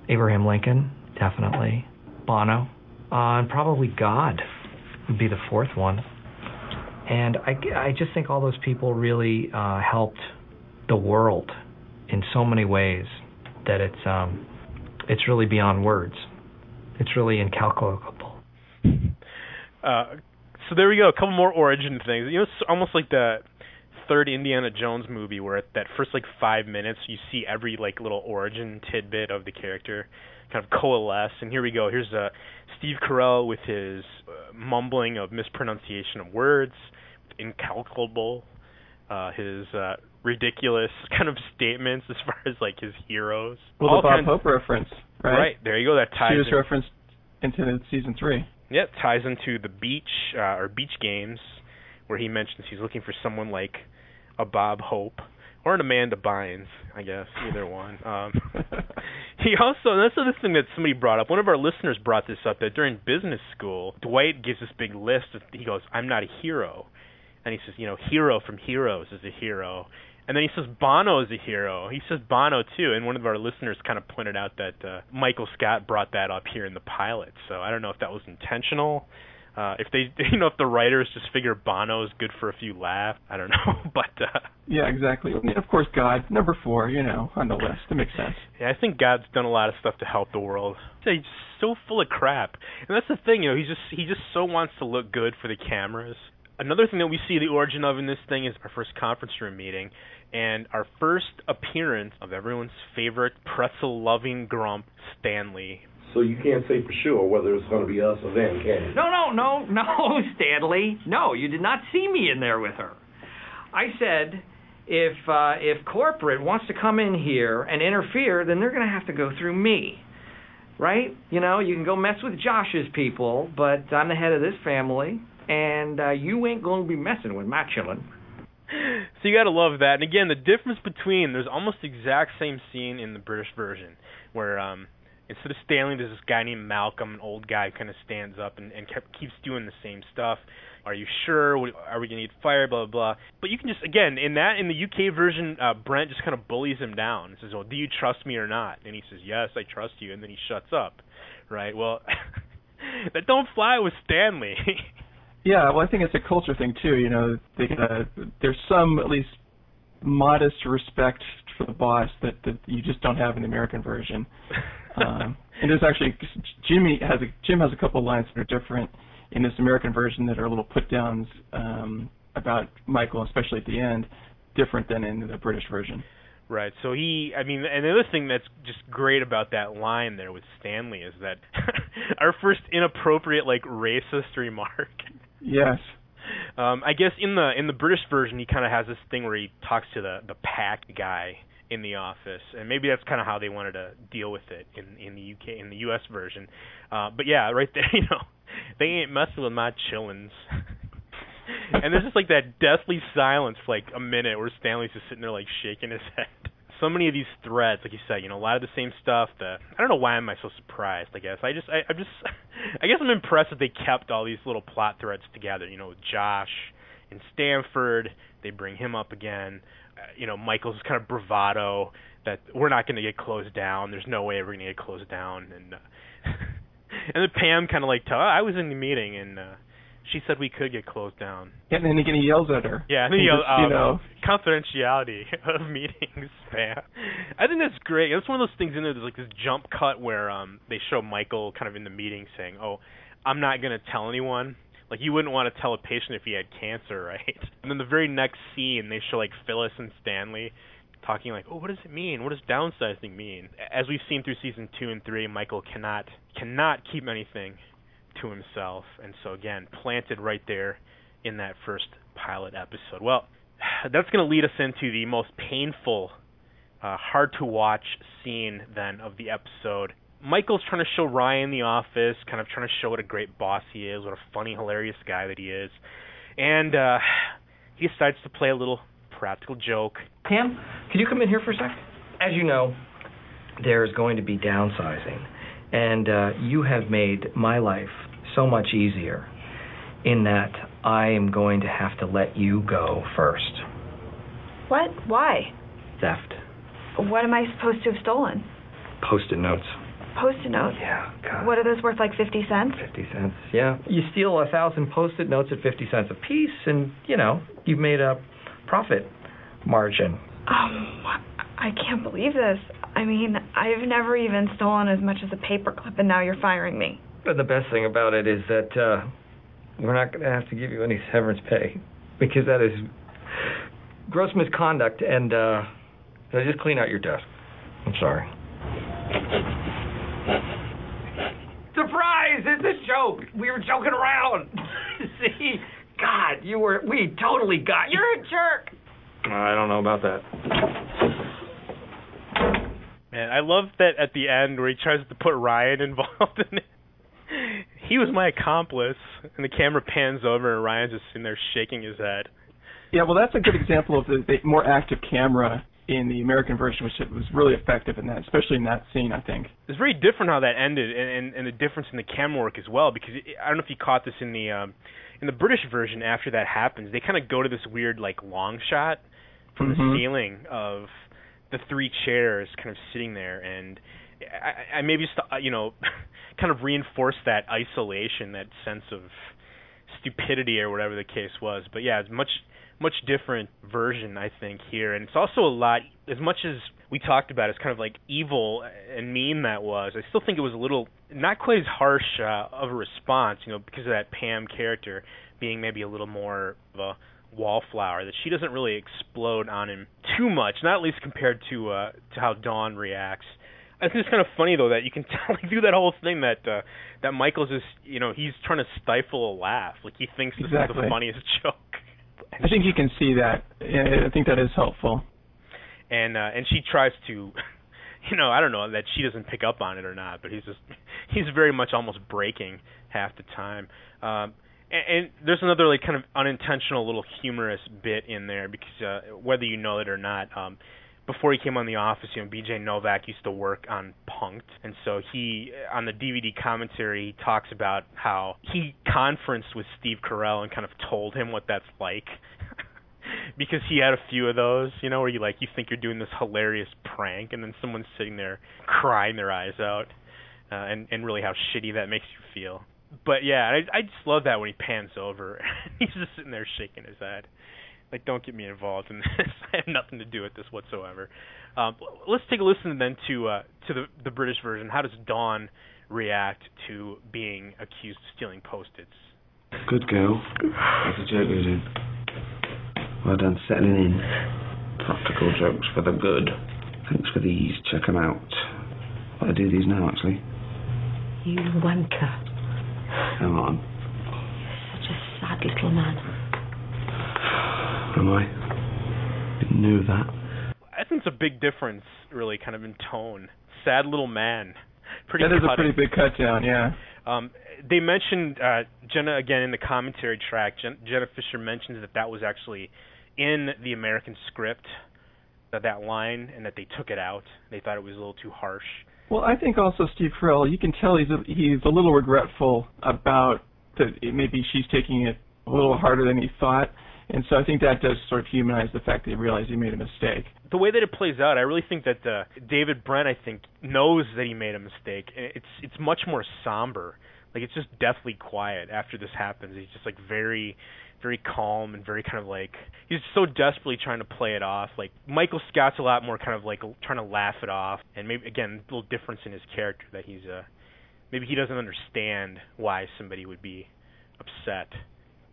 Abraham Lincoln, definitely, Bono, uh, and probably God would be the fourth one. And I, I just think all those people really uh, helped the world in so many ways that it's um, it's really beyond words. It's really incalculable. Uh, so there we go. A couple more origin things. You know, it's almost like the third Indiana Jones movie, where at that first like five minutes, you see every like little origin tidbit of the character kind of coalesce. And here we go. Here's uh, Steve Carell with his uh, mumbling of mispronunciation of words, incalculable, uh, his uh, ridiculous kind of statements as far as like his heroes. Well, All the Bob Hope reference, right? Right there you go. That ties. She was in- referenced into season three. Yep, ties into the beach uh, or beach games, where he mentions he's looking for someone like a Bob Hope or an Amanda Bynes, I guess, either one. Um, he also, that's the other thing that somebody brought up. One of our listeners brought this up that during business school, Dwight gives this big list. Of, he goes, "I'm not a hero," and he says, "You know, hero from Heroes is a hero." And then he says Bono is a hero. He says Bono too, and one of our listeners kind of pointed out that uh, Michael Scott brought that up here in the pilot. So I don't know if that was intentional. Uh, if they, you know, if the writers just figure Bono is good for a few laughs, I don't know. but uh, Yeah, exactly. And of course, God, number four, you know, on the list. It makes sense. yeah, I think God's done a lot of stuff to help the world. He's so full of crap, and that's the thing. You know, he's just he just so wants to look good for the cameras. Another thing that we see the origin of in this thing is our first conference room meeting, and our first appearance of everyone's favorite pretzel-loving grump, Stanley. So you can't say for sure whether it's going to be us or them, can you? No, no, no, no, Stanley. No, you did not see me in there with her. I said if uh, if corporate wants to come in here and interfere, then they're going to have to go through me. Right? You know, you can go mess with Josh's people, but I'm the head of this family, and uh, you ain't going to be messing with my chillin'. So you gotta love that. And again, the difference between there's almost the exact same scene in the British version where um instead of Stanley, there's this guy named Malcolm, an old guy, kind of stands up and, and kept, keeps doing the same stuff. Are you sure? Are we gonna need fire? Blah blah blah. But you can just again in that in the UK version, uh, Brent just kind of bullies him down and says, "Well, do you trust me or not?" And he says, "Yes, I trust you." And then he shuts up. Right? Well, that don't fly with Stanley. Yeah, well, I think it's a culture thing too. You know, they, uh, there's some at least modest respect for the boss that, that you just don't have in the American version. Um, and there's actually Jimmy has a Jim has a couple of lines that are different in this American version that are little put downs um, about Michael, especially at the end, different than in the British version. Right. So he, I mean, and the other thing that's just great about that line there with Stanley is that our first inappropriate, like, racist remark. Yes. Um, I guess in the in the British version, he kind of has this thing where he talks to the the pack guy in the office, and maybe that's kind of how they wanted to deal with it in in the UK in the US version. Uh, but yeah, right there, you know, they ain't messing with my chillins. and there's just like that deathly silence for like a minute where Stanley's just sitting there like shaking his head. So many of these threads, like you said, you know, a lot of the same stuff. The I don't know why am I so surprised. I guess I just I, I'm just I guess I'm impressed that they kept all these little plot threads together. You know, Josh and Stamford, they bring him up again. You know, Michael's kind of bravado that we're not going to get closed down. There's no way we're going to get closed down. And uh, and then Pam kind of like, tell, I was in the meeting and. uh she said we could get closed down. And then again, he yells at her. Yeah, and then He just, uh, you know, confidentiality of meetings, man. I think that's great. That's one of those things in there. There's like this jump cut where um they show Michael kind of in the meeting saying, "Oh, I'm not gonna tell anyone." Like you wouldn't want to tell a patient if he had cancer, right? And then the very next scene, they show like Phyllis and Stanley talking like, "Oh, what does it mean? What does downsizing mean?" As we've seen through season two and three, Michael cannot cannot keep anything to himself, and so again, planted right there in that first pilot episode. Well, that's going to lead us into the most painful, uh, hard to watch scene then of the episode. Michael's trying to show Ryan the office, kind of trying to show what a great boss he is, what a funny, hilarious guy that he is, and uh, he decides to play a little practical joke. Pam, can you come in here for a sec? As you know, there's going to be downsizing, and uh, you have made my life so much easier in that I am going to have to let you go first. What? Why? Theft. What am I supposed to have stolen? Post-it notes. Post-it notes. Yeah, God. What are those worth? Like fifty cents? Fifty cents. Yeah. You steal a thousand post-it notes at fifty cents a piece, and you know you've made a profit margin. Um, I can't believe this. I mean, I've never even stolen as much as a paperclip, and now you're firing me. But the best thing about it is that uh, we're not going to have to give you any severance pay because that is gross misconduct. And uh, so just clean out your desk. I'm sorry. Surprise! It's a joke. We were joking around. See, God, you were. We totally got you. You're a jerk. I don't know about that. Man, I love that at the end where he tries to put Ryan involved in it. He was my accomplice, and the camera pans over, and Ryan's just sitting there shaking his head. Yeah, well, that's a good example of the, the more active camera in the American version, which it was really effective in that, especially in that scene. I think it's very different how that ended, and, and, and the difference in the camera work as well. Because it, I don't know if you caught this in the um, in the British version. After that happens, they kind of go to this weird like long shot from Mhm. the ceiling of the three chairs kind of sitting there, and I, I maybe just uh, you know kind of reinforce that isolation, that sense of stupidity or whatever the case was. But yeah, it's much much different version I think here, and it's also a lot as much as we talked about as kind of like evil and mean that was. I still think it was a little not quite as harsh uh, of a response, you know, because of that Pam character being maybe a little more of a wallflower that she doesn't really explode on him too much, not at least compared to uh to how Dawn reacts. I think it's kind of funny though that you can tell like, through that whole thing that uh that Michael's just you know he's trying to stifle a laugh like he thinks this is the funniest joke I think you can see that. Yeah, I think that is helpful. and uh and she tries to you know I don't know that she doesn't pick up on it or not but he's just he's very much almost breaking half the time um and, and there's another like kind of unintentional little humorous bit in there because uh whether you know it or not um before he came on the office you know BJ Novak used to work on Punk'd and so he on the DVD commentary he talks about how he conferenced with Steve Carell and kind of told him what that's like. Because he had a few of those, you know, where you like you think you're doing this hilarious prank, and then someone's sitting there crying their eyes out, uh, and and really how shitty that makes you feel. But yeah, I I just love that when he pans over, he's just sitting there shaking his head, like don't get me involved in this. I have nothing to do with this whatsoever. Um, let's take a listen then to uh, to the the British version. How does Dawn react to being accused of stealing post-its? Good girl. That's a joke you're doing. Well done, settling in. Practical jokes for the good. Thanks for these. Check 'em out. I'll do these now, actually. You wanker. Come on. You're Such a sad little man. Am I? Didn't that. I think it's a big difference, really, kind of in tone. Sad little man. Pretty that is a pretty big cut down. Yeah. Um, they mentioned uh, Jenna again in the commentary track. Jen, Jenna Fischer mentions that that was actually in the American script, that that line, and that they took it out. They thought it was a little too harsh. Well, I think also Steve Carell, you can tell he's a, he's a little regretful about that. Maybe she's taking it a little harder than he thought, and so I think that does sort of humanize the fact that he realized he made a mistake. The way that it plays out, I really think that uh, David Brent, I think, knows that he made a mistake. It's it's much more somber. Like it's just deathly quiet after this happens. He's just like very very calm and very kind of like he's so desperately trying to play it off. Like Michael Scott's a lot more kind of like trying to laugh it off, and maybe again a little difference in his character that he's uh maybe he doesn't understand why somebody would be upset.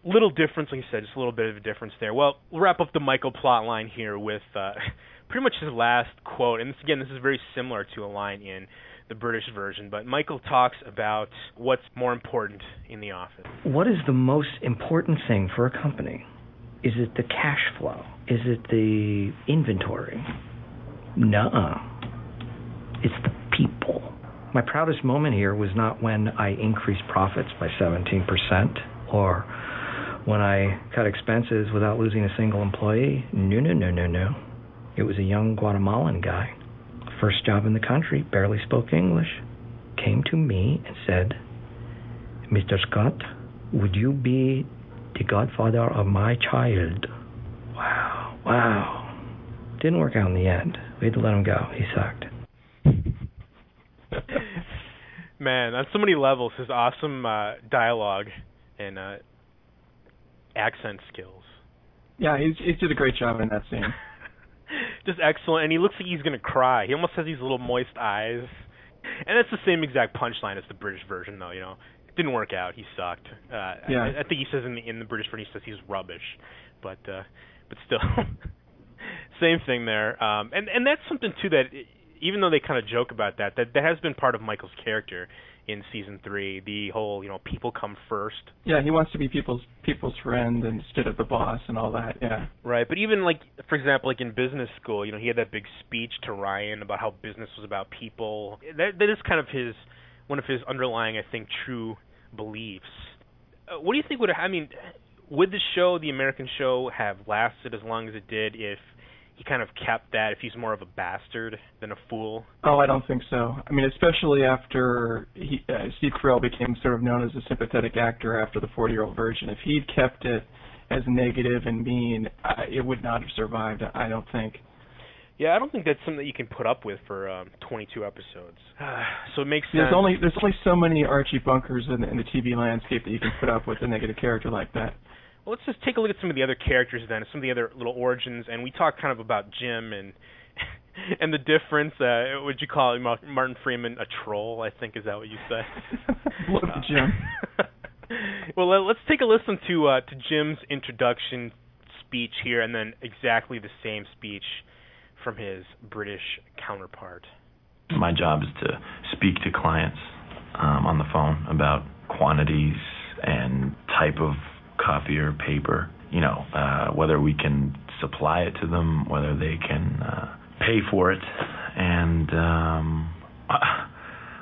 Little difference, like I said, just a little bit of a difference there. Well, we'll wrap up the Michael plot line here with uh pretty much his last quote, and this again this is very similar to a line in the British version, but Michael talks about what's more important in the office. What is the most important thing for a company? Is it the cash flow? Is it the inventory? Nuh It's the people. My proudest moment here was not when I increased profits by 17% or when I cut expenses without losing a single employee. No, no, no, no, no. It was a young Guatemalan guy, first job in the country, barely spoke English, came to me and said, Mr. Scott, would you be the godfather of my child? Wow, wow. Didn't work out in the end. We had to let him go. He sucked. Man, on so many levels, his awesome uh, dialogue and uh, accent skills. Yeah, he's he did a great job in that scene. Just excellent, and he looks like he's gonna cry. He almost has these little moist eyes, and it's the same exact punchline as the British version, though. You know, it didn't work out. He sucked. Uh, Yeah. I, I think he says in the in the British version, he says he's rubbish, but uh, but still, same thing there. Um, and and that's something too that even though they kind of joke about that, that that has been part of Michael's character in season three. The whole you know people come first. Yeah, he wants to be people's people's friend instead of the boss and all that. Yeah. Right, but even like for example, like in business school, you know, he had that big speech to Ryan about how business was about people. That that is kind of his one of his underlying, I think, true beliefs. Uh, what do you think would I mean? Would the show, the American show, have lasted as long as it did if he kind of kept that? If he's more of a bastard than a fool? Oh, I don't think so. I mean, especially after he, uh, Steve Carell became sort of known as a sympathetic actor after the 40-year-old virgin. If he'd kept it as negative and mean, uh, it would not have survived. I don't think. Yeah, I don't think that's something that you can put up with for um, 22 episodes. so it makes sense. There's only there's only so many Archie Bunkers in, in the TV landscape that you can put up with a negative character like that. Well, let's just take a look at some of the other characters then, some of the other little origins, and we talked kind of about Jim and and the difference. Uh, would you call Mar- Martin Freeman a troll? I think is that what you said? Blow up Jim. well, let, let's take a listen to uh, to Jim's introduction speech here, and then exactly the same speech from his British counterpart. My job is to speak to clients um, on the phone about quantities and type of coffee or paper. You know, uh, whether we can supply it to them, whether they can uh, pay for it, and um, I,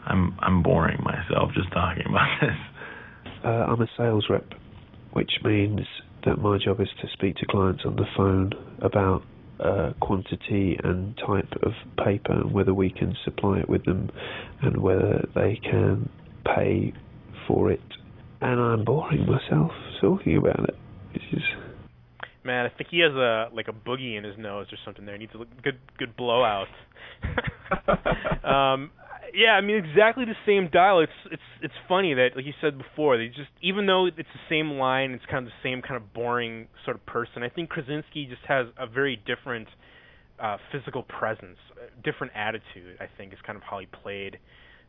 I'm I'm boring myself just talking about this. Uh, I'm a sales rep, which means that my job is to speak to clients on the phone about uh, quantity and type of paper and whether we can supply it with them and whether they can pay for it. And I'm boring myself talking about it. It's just Man, I think he has a like a boogie in his nose or something. There, he needs a good good blowout. um, yeah, I mean exactly the same dial. It's it's it's funny that like you said before, they just even though it's the same line, it's kind of the same kind of boring sort of person. I think Krasinski just has a very different uh physical presence, different attitude. I think is kind of how he played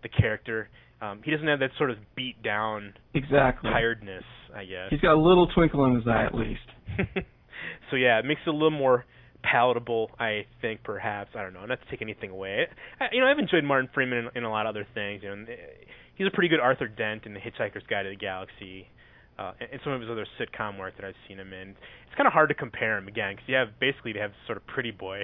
the character. Um, he doesn't have that sort of beat down Exactly. tiredness, I guess. He's got a little twinkle in his eye at least. so yeah, it makes it a little more palatable, I think, perhaps. I don't know. Not to take anything away. I, you know, I've enjoyed Martin Freeman in, in a lot of other things. You know, and, uh, he's a pretty good Arthur Dent in The Hitchhiker's Guide to the Galaxy, uh, and, and some of his other sitcom work that I've seen him in. It's kind of hard to compare him again because you have basically to have sort of pretty boy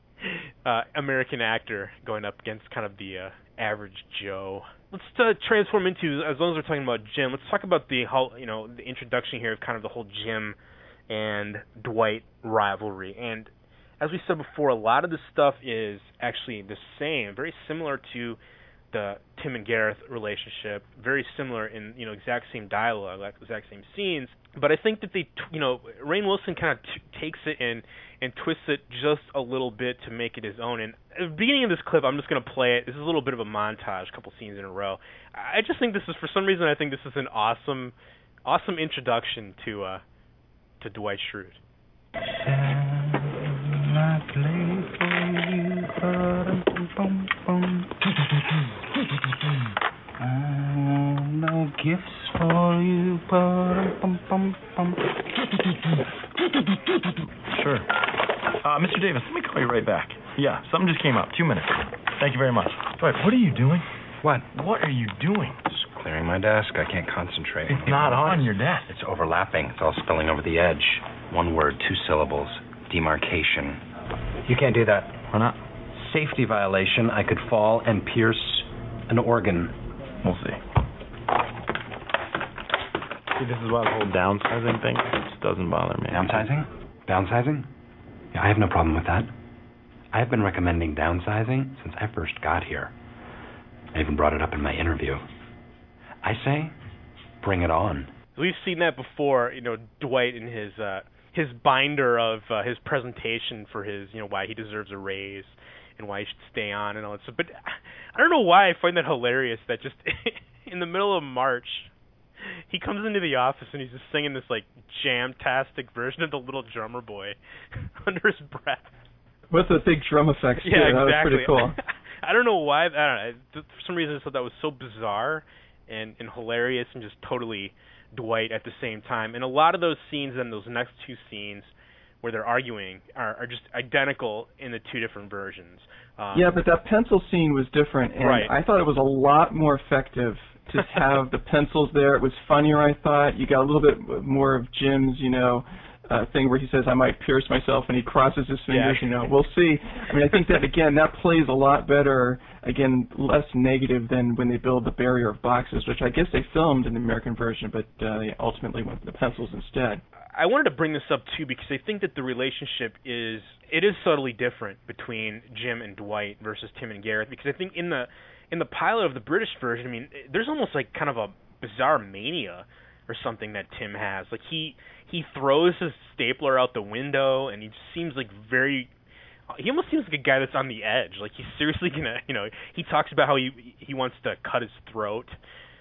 uh, American actor going up against kind of the uh, average Joe. Let's uh, transform into as long as we're talking about Jim. Let's talk about the whole, you know, the introduction here of kind of the whole Jim and Dwight rivalry. And as we said before, a lot of this stuff is actually the same, very similar to the Tim and Gareth relationship, very similar in you know exact same dialogue, like exact same scenes. But I think that they, you know, Rainn Wilson kind of t- takes it and and twists it just a little bit to make it his own. And at the beginning of this clip, I'm just going to play it. This is a little bit of a montage, a couple scenes in a row. I just think this is, for some reason, I think this is an awesome, awesome introduction to uh to Dwight Schrute. I play for you, ba-dum, bum, bum. No gifts for you. Sure. Uh, Mr. Davis, let me call you right back. Yeah, something just came up. Two minutes. Thank you very much. Dwight, what are you doing? What? What are you doing? Just clearing my desk. I can't concentrate. It's not on your desk. It's overlapping. It's all spilling over the edge. One word, two syllables. Demarcation. You can't do that. Why not? Safety violation. I could fall and pierce an organ. We'll see. See, this is why the whole downsizing thing just doesn't bother me. Downsizing? Downsizing? Yeah, I have no problem with that. I have been recommending downsizing since I first got here. I even brought it up in my interview. I say, bring it on. We've seen that before, you know, Dwight in his uh his binder of uh, his presentation for his, you know, why he deserves a raise. And why he should stay on and all that stuff. But I don't know why I find that hilarious that just in the middle of March he comes into the office and he's just singing this like jam-tastic version of the Little Drummer Boy under his breath. With the big drum effects too. Yeah, that exactly. was pretty cool. I don't know why. I don't know. For some reason, I thought that was so bizarre and and hilarious and just totally Dwight at the same time. And a lot of those scenes and those next two scenes where they're arguing are, are just identical in the two different versions. Um, yeah, but that pencil scene was different, and Right. I thought it was a lot more effective to have the pencils there. It was funnier, I thought. You got a little bit more of Jim's, you know, uh, thing where he says, "I might pierce myself," and he crosses his fingers. Yeah. You know, we'll see. I mean, I think that again, that plays a lot better. Again, less negative than when they build the barrier of boxes, which I guess they filmed in the American version, but uh, they ultimately went with the pencils instead. I wanted to bring this up too because I think that the relationship is it is subtly different between Jim and Dwight versus Tim and Gareth because I think in the in the pilot of the British version, I mean, there's almost like kind of a bizarre mania or something that Tim has. Like he he throws his stapler out the window and he just seems like very he almost seems like a guy that's on the edge. Like he's seriously gonna, you know, he talks about how he he wants to cut his throat,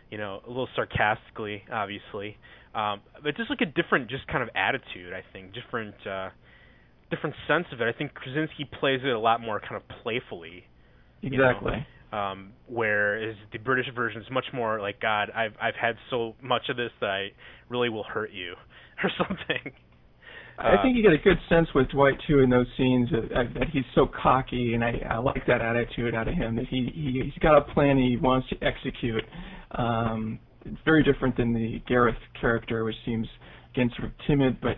you know, a little sarcastically, obviously. Um, but just like a different, just kind of attitude. I think different, uh, different sense of it. I think Krasinski plays it a lot more kind of playfully. you know, Exactly. um, whereas the British version is much more like God. I've I've had so much of this that I really will hurt you or something. I think you get a good sense with Dwight too in those scenes that, that he's so cocky, and I, I like that attitude out of him. That he, he he's got a plan he wants to execute. Um, it's very different than the Gareth character, which seems again sort of timid, but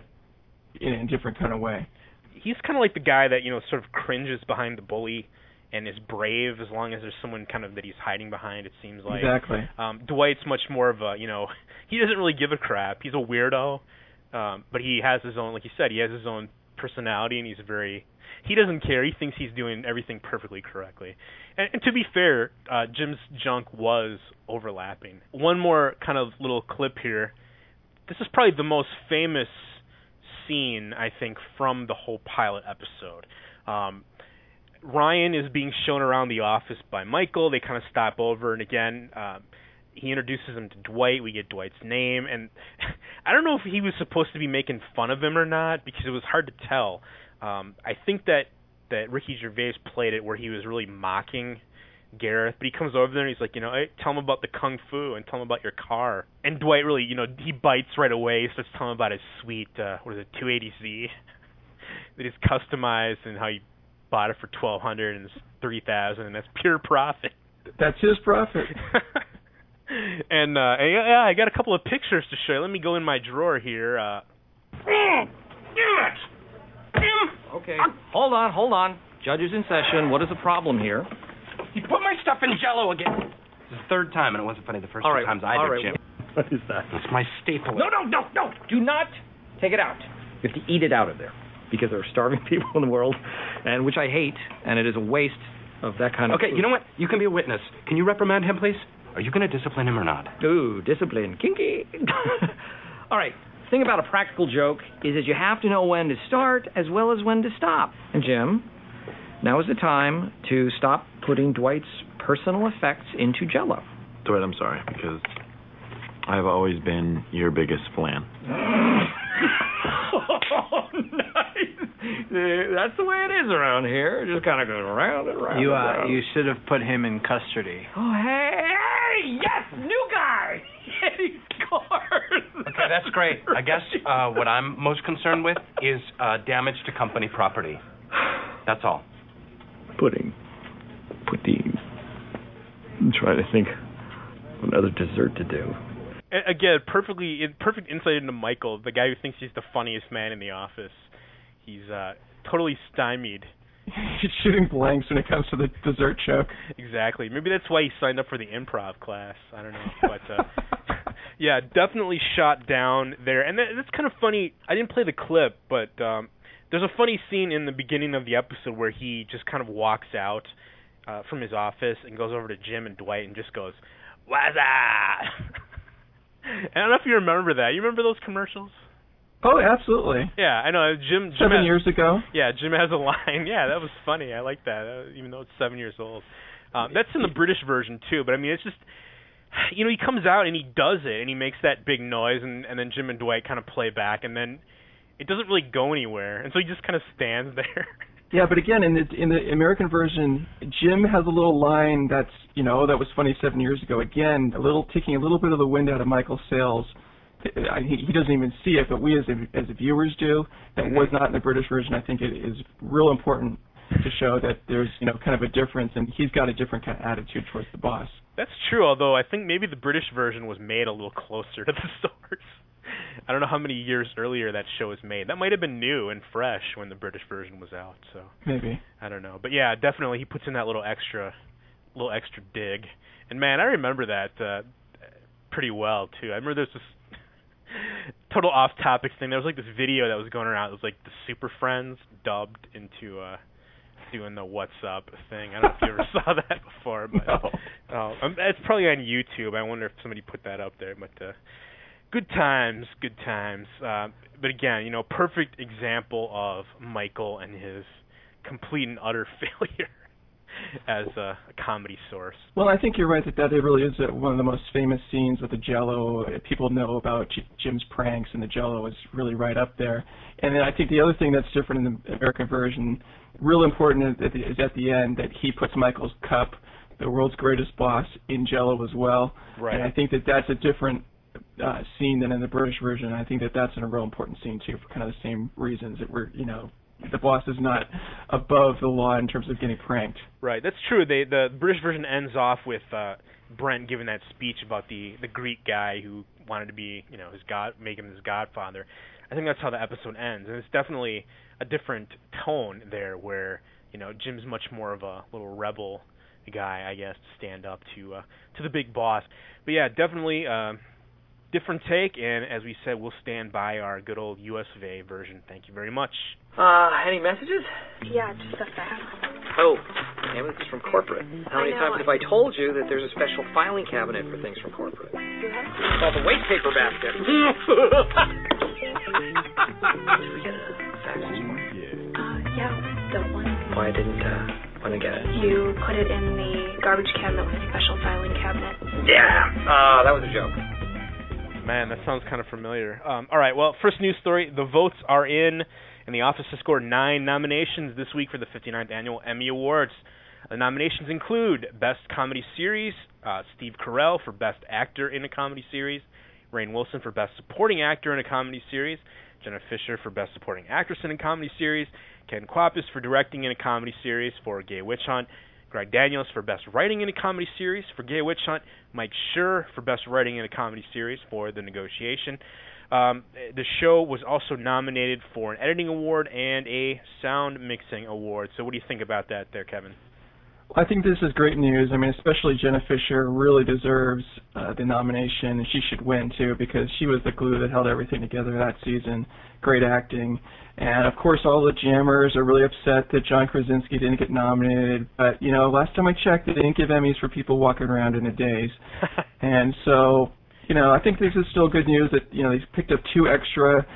in a different kind of way. he's kind of like the guy that you know sort of cringes behind the bully and is brave as long as there's someone kind of that he's hiding behind. It seems like Exactly. Um, Dwight's much more of a you know he doesn't really give a crap. He's a weirdo, um, but he has his own like you said he has his own personality and he's very he doesn't care. He thinks he's doing everything perfectly correctly. And, and to be fair, uh, Jim's junk was overlapping. One more kind of little clip here. This is probably the most famous scene I think from the whole pilot episode. Um, Ryan is being shown around the office by Michael. They kind of stop over, and again, um, he introduces him to Dwight. We get Dwight's name, and I don't know if he was supposed to be making fun of him or not because it was hard to tell. Um, I think that that Ricky Gervais played it where he was really mocking Gareth, but he comes over there and he's like, you know, hey, tell him about the kung fu and tell him about your car. And Dwight really, you know, he bites right away. He starts telling him about his sweet, uh, what is it, 280Z that is customized and how he bought it for 1200 and it's 3000 and that's pure profit. That's his profit. and uh and yeah, yeah, I got a couple of pictures to show you. Let me go in my drawer here. Uh Okay. Hold on, hold on. Judge is in session. What is the problem here? He put my stuff in jello again. It's the third time, and it wasn't funny the first All two times all either, right. Jim. What is that? It's my staple. No, no, no, no. Do not take it out. You have to eat it out of there because there are starving people in the world, and which I hate, and it is a waste of that kind of. Okay, food. you know what? You can be a witness. Can you reprimand him, please? Are you going to discipline him or not? Ooh, discipline, kinky. All right. Thing about a practical joke is that you have to know when to start as well as when to stop. And Jim, now is the time to stop putting Dwight's personal effects into Jello. Dwight, I'm sorry because I've always been your biggest flan. oh, nice. That's the way it is around here. It just kind of goes around and around. You and uh, around. you should have put him in custody. Oh, hey, yes, new guy. He scored. Okay, that's great. I guess uh, what I'm most concerned with is uh, damage to company property. That's all. Pudding. Pudding. I'm trying to think of another dessert to do. a- again, perfectly perfect insight into Michael, the guy who thinks he's the funniest man in the office. He's uh totally stymied. He's shooting blanks when it comes to the dessert joke. Exactly. Maybe that's why he signed up for the improv class. I don't know, but uh yeah, definitely shot down there. And that, that's kind of funny. I didn't play the clip, but um there's a funny scene in the beginning of the episode where he just kind of walks out uh from his office and goes over to Jim and Dwight and just goes, "What's up?" I don't know if you remember that. You remember those commercials? Oh, absolutely. Yeah, I know. Jim. Jim Seven has, years ago. Yeah, Jim has a line. Yeah, that was funny. I like that, uh, even though it's seven years old. Um, that's in the British version too, but I mean, it's just you know he comes out and he does it and he makes that big noise and and then Jim and Dwight kind of play back and then it doesn't really go anywhere and so he just kind of stands there. Yeah, but again, in the in the American version, Jim has a little line that's you know that was funny seven years ago. Again, a little taking a little bit of the wind out of Michael sails. He, he doesn't even see it, but we as as viewers do. That was not in the British version. I think it is real important to show that there's you know kind of a difference, and he's got a different kind of attitude towards the boss. That's true, although I think maybe the British version was made a little closer to the source. I don't know how many years earlier that show was made. That might have been new and fresh when the British version was out. So maybe I don't know, but yeah, definitely he puts in that little extra, little extra dig. And man, I remember that uh pretty well too. I remember there's this total off-topic thing. There was like this video that was going around. It was like the Super Friends dubbed into uh doing the "What's Up" thing. I don't know if you ever saw that before, but no. uh, um, it's probably on YouTube. I wonder if somebody put that up there. But uh, good times, good times. Uh, but again, you know, perfect example of Michael and his complete and utter failure as a, a comedy source. Well, I think you're right that that really is uh, one of the most famous scenes with the Jello. People know about J- Jim's pranks, and the Jello is really right up there. And then I think the other thing that's different in the American version, real important, is, is at the end that he puts Michael's cup, the world's greatest boss, in Jello as well. Right. And I think that that's a different uh, scene than in the British version. I think that that's a real important scene too, for kind of the same reasons that we're, you know, the boss is not above the law in terms of getting pranked. Right, that's true. They the British version ends off with uh Brent giving that speech about the the Greek guy who wanted to be, you know, his god, make him his godfather. I think that's how the episode ends, and it's definitely a different tone there, where you know Jim's much more of a little rebel guy, I guess, to stand up to uh to the big boss. But yeah, definitely uh different take, and as we said, we'll stand by our good old US of A version. Thank you very much. Uh, any messages? Yeah, just a fax. Oh, damn it, this is from corporate. How many times have I told you that there's a special filing cabinet for things from corporate? It's called the waste paper basket. Did we get a fax this morning? Uh, yeah, the one. Why didn't, uh, I want to get it? You put it in the garbage can that was a special filing cabinet. Yeah! Uh, that was a joke. Man, that sounds kind of familiar. Um, all right, well, first news story: the votes are in, and The Office has scored nine nominations this week for the 59th annual Emmy Awards. The nominations include Best Comedy Series, uh, Steve Carell for Best Actor in a Comedy Series, Rainn Wilson for Best Supporting Actor in a Comedy Series, Jenna Fischer for Best Supporting Actress in a Comedy Series, Ken Kwapis for Directing in a Comedy Series for Gay Witch Hunt, Greg Daniels for Best Writing in a Comedy Series for Gay Witch Hunt, Mike Schur for Best Writing in a Comedy Series for The Negotiation. Um, the show was also nominated for an editing award and a sound mixing award. So, what do you think about that, there, Kevin? I think this is great news. I mean, especially Jenna Fischer really deserves uh, the nomination, and she should win too because she was the glue that held everything together that season. Great acting, and of course, all the jammers are really upset that John Krasinski didn't get nominated. But you know, last time I checked, they didn't give Emmys for people walking around in a daze, and so you know, I think this is still good news that you know they picked up two extra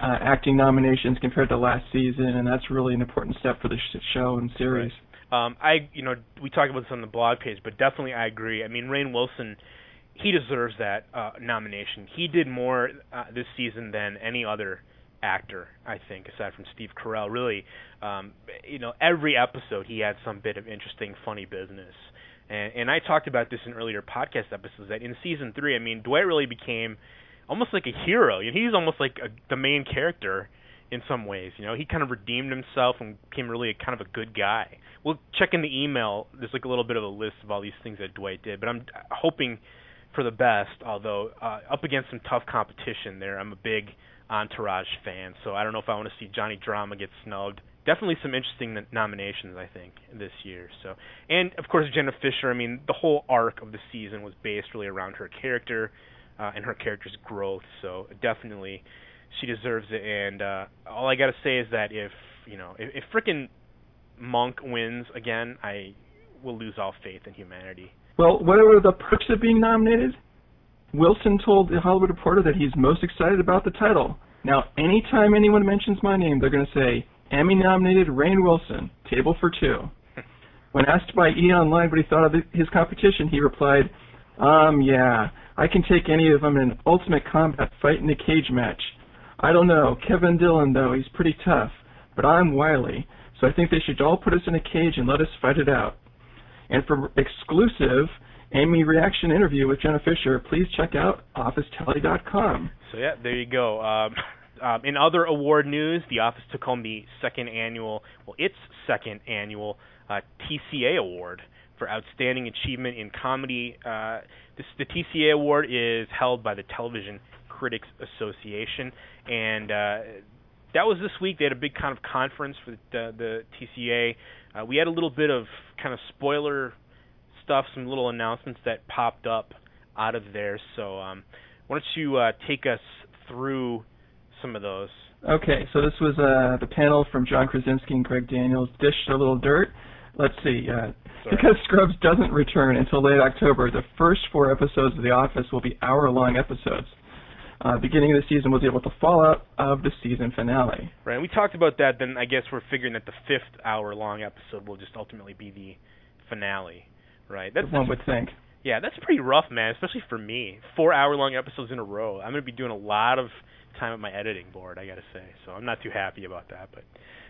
uh, acting nominations compared to last season, and that's really an important step for the sh- show and series. Um, I, you know, we talked about this on the blog page, but definitely I agree. I mean, Rainn Wilson, he deserves that uh, nomination. He did more uh, this season than any other actor, I think, aside from Steve Carell. Really, um, you know, every episode he had some bit of interesting, funny business. And, and I talked about this in earlier podcast episodes that in season three, I mean, Dwight really became almost like a hero. You know, he's almost like a, the main character in some ways. You know, he kind of redeemed himself and became really a kind of a good guy. We'll check in the email. There's like a little bit of a list of all these things that Dwight did, but I'm hoping for the best. Although uh, up against some tough competition there, I'm a big Entourage fan, so I don't know if I want to see Johnny Drama get snubbed. Definitely some interesting nominations, I think, this year. So, and of course Jenna Fischer. I mean, the whole arc of the season was based really around her character uh, and her character's growth. So definitely she deserves it. And uh, all I got to say is that if you know if, if frickin' Monk wins again, I will lose all faith in humanity. Well, what are the perks of being nominated? Wilson told the Hollywood Reporter that he's most excited about the title. Now, anytime anyone mentions my name, they're going to say Emmy-nominated Rainn Wilson, table for two. When asked by E! Online what he thought of his competition, he replied, Um, yeah, I can take any of them in an ultimate combat fight in a cage match. I don't know, Kevin Dillon, though, he's pretty tough, but I'm wily, so I think they should all put us in a cage and let us fight it out. And for exclusive Emmy reaction interview with Jenna Fischer, please check out OfficeTally.com. So yeah, there you go. Um, um, in other award news, The Office took home the second annual, well, its second annual uh, TCA award for outstanding achievement in comedy. Uh, this, the TCA award is held by the Television Critics Association, and uh, that was this week. They had a big kind of conference for the, the TCA. Uh, we had a little bit of kind of spoiler stuff, some little announcements that popped up out of there. So, um, why don't you uh, take us through some of those? Okay, so this was uh, the panel from John Krasinski and Greg Daniels, dished a little dirt. Let's see. Uh, because Scrubs doesn't return until late October, the first four episodes of The Office will be hour-long episodes. Uh, beginning of the season was able to fall out of the season finale. Right, and we talked about that. Then I guess we're figuring that the fifth hour-long episode will just ultimately be the finale. Right, that's one would think. Yeah, that's pretty rough, man. Especially for me, four hour-long episodes in a row. I'm gonna be doing a lot of time at my editing board. I gotta say, so I'm not too happy about that. But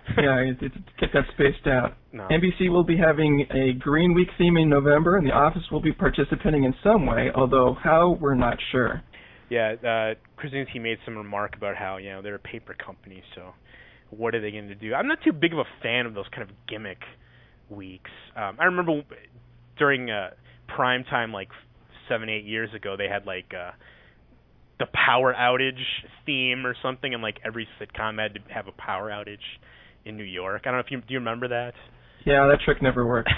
yeah, it, it, get that spaced out. No. NBC will be having a Green Week theme in November, and The Office will be participating in some way, although how we're not sure. Yeah, uh, Krasinski made some remark about how you know they're a paper company, so what are they going to do? I'm not too big of a fan of those kind of gimmick weeks. Um, I remember during uh, prime time, like seven, eight years ago, they had like uh, the power outage theme or something, and like every sitcom had to have a power outage in New York. I don't know if you do you remember that. Yeah, that trick never worked.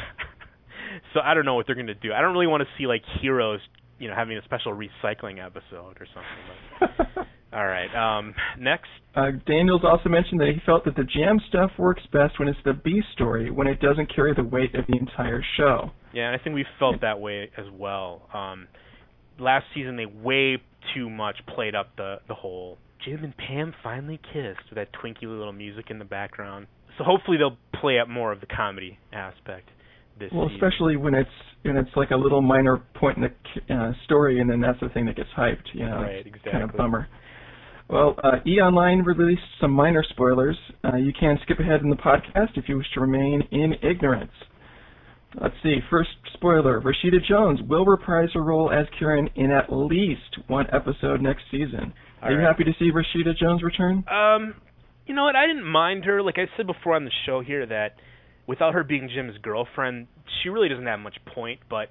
so I don't know what they're going to do. I don't really want to see like heroes, you know, having a special recycling episode or something. But, all right. Um, next. Uh, Daniels also mentioned that he felt that the jam stuff works best when it's the B story, when it doesn't carry the weight of the entire show. Yeah, and I think we felt that way as well. Um, last season, they way too much played up the the whole Jim and Pam finally kissed with that twinkly little music in the background. So hopefully they'll play up more of the comedy aspect this well, season. especially when it's when it's like a little minor point in the uh, story, and then that's the thing that gets hyped. You know, right, exactly. kind of bummer. Well, uh, E Online released some minor spoilers. Uh, you can skip ahead in the podcast if you wish to remain in ignorance. Let's see. First spoiler: Rashida Jones will reprise her role as Karen in at least one episode next season. Are All you happy to see Rashida Jones return? Um, you know what? I didn't mind her. Like I said before on the show here, that without her being Jim's girlfriend, she really doesn't have much point. But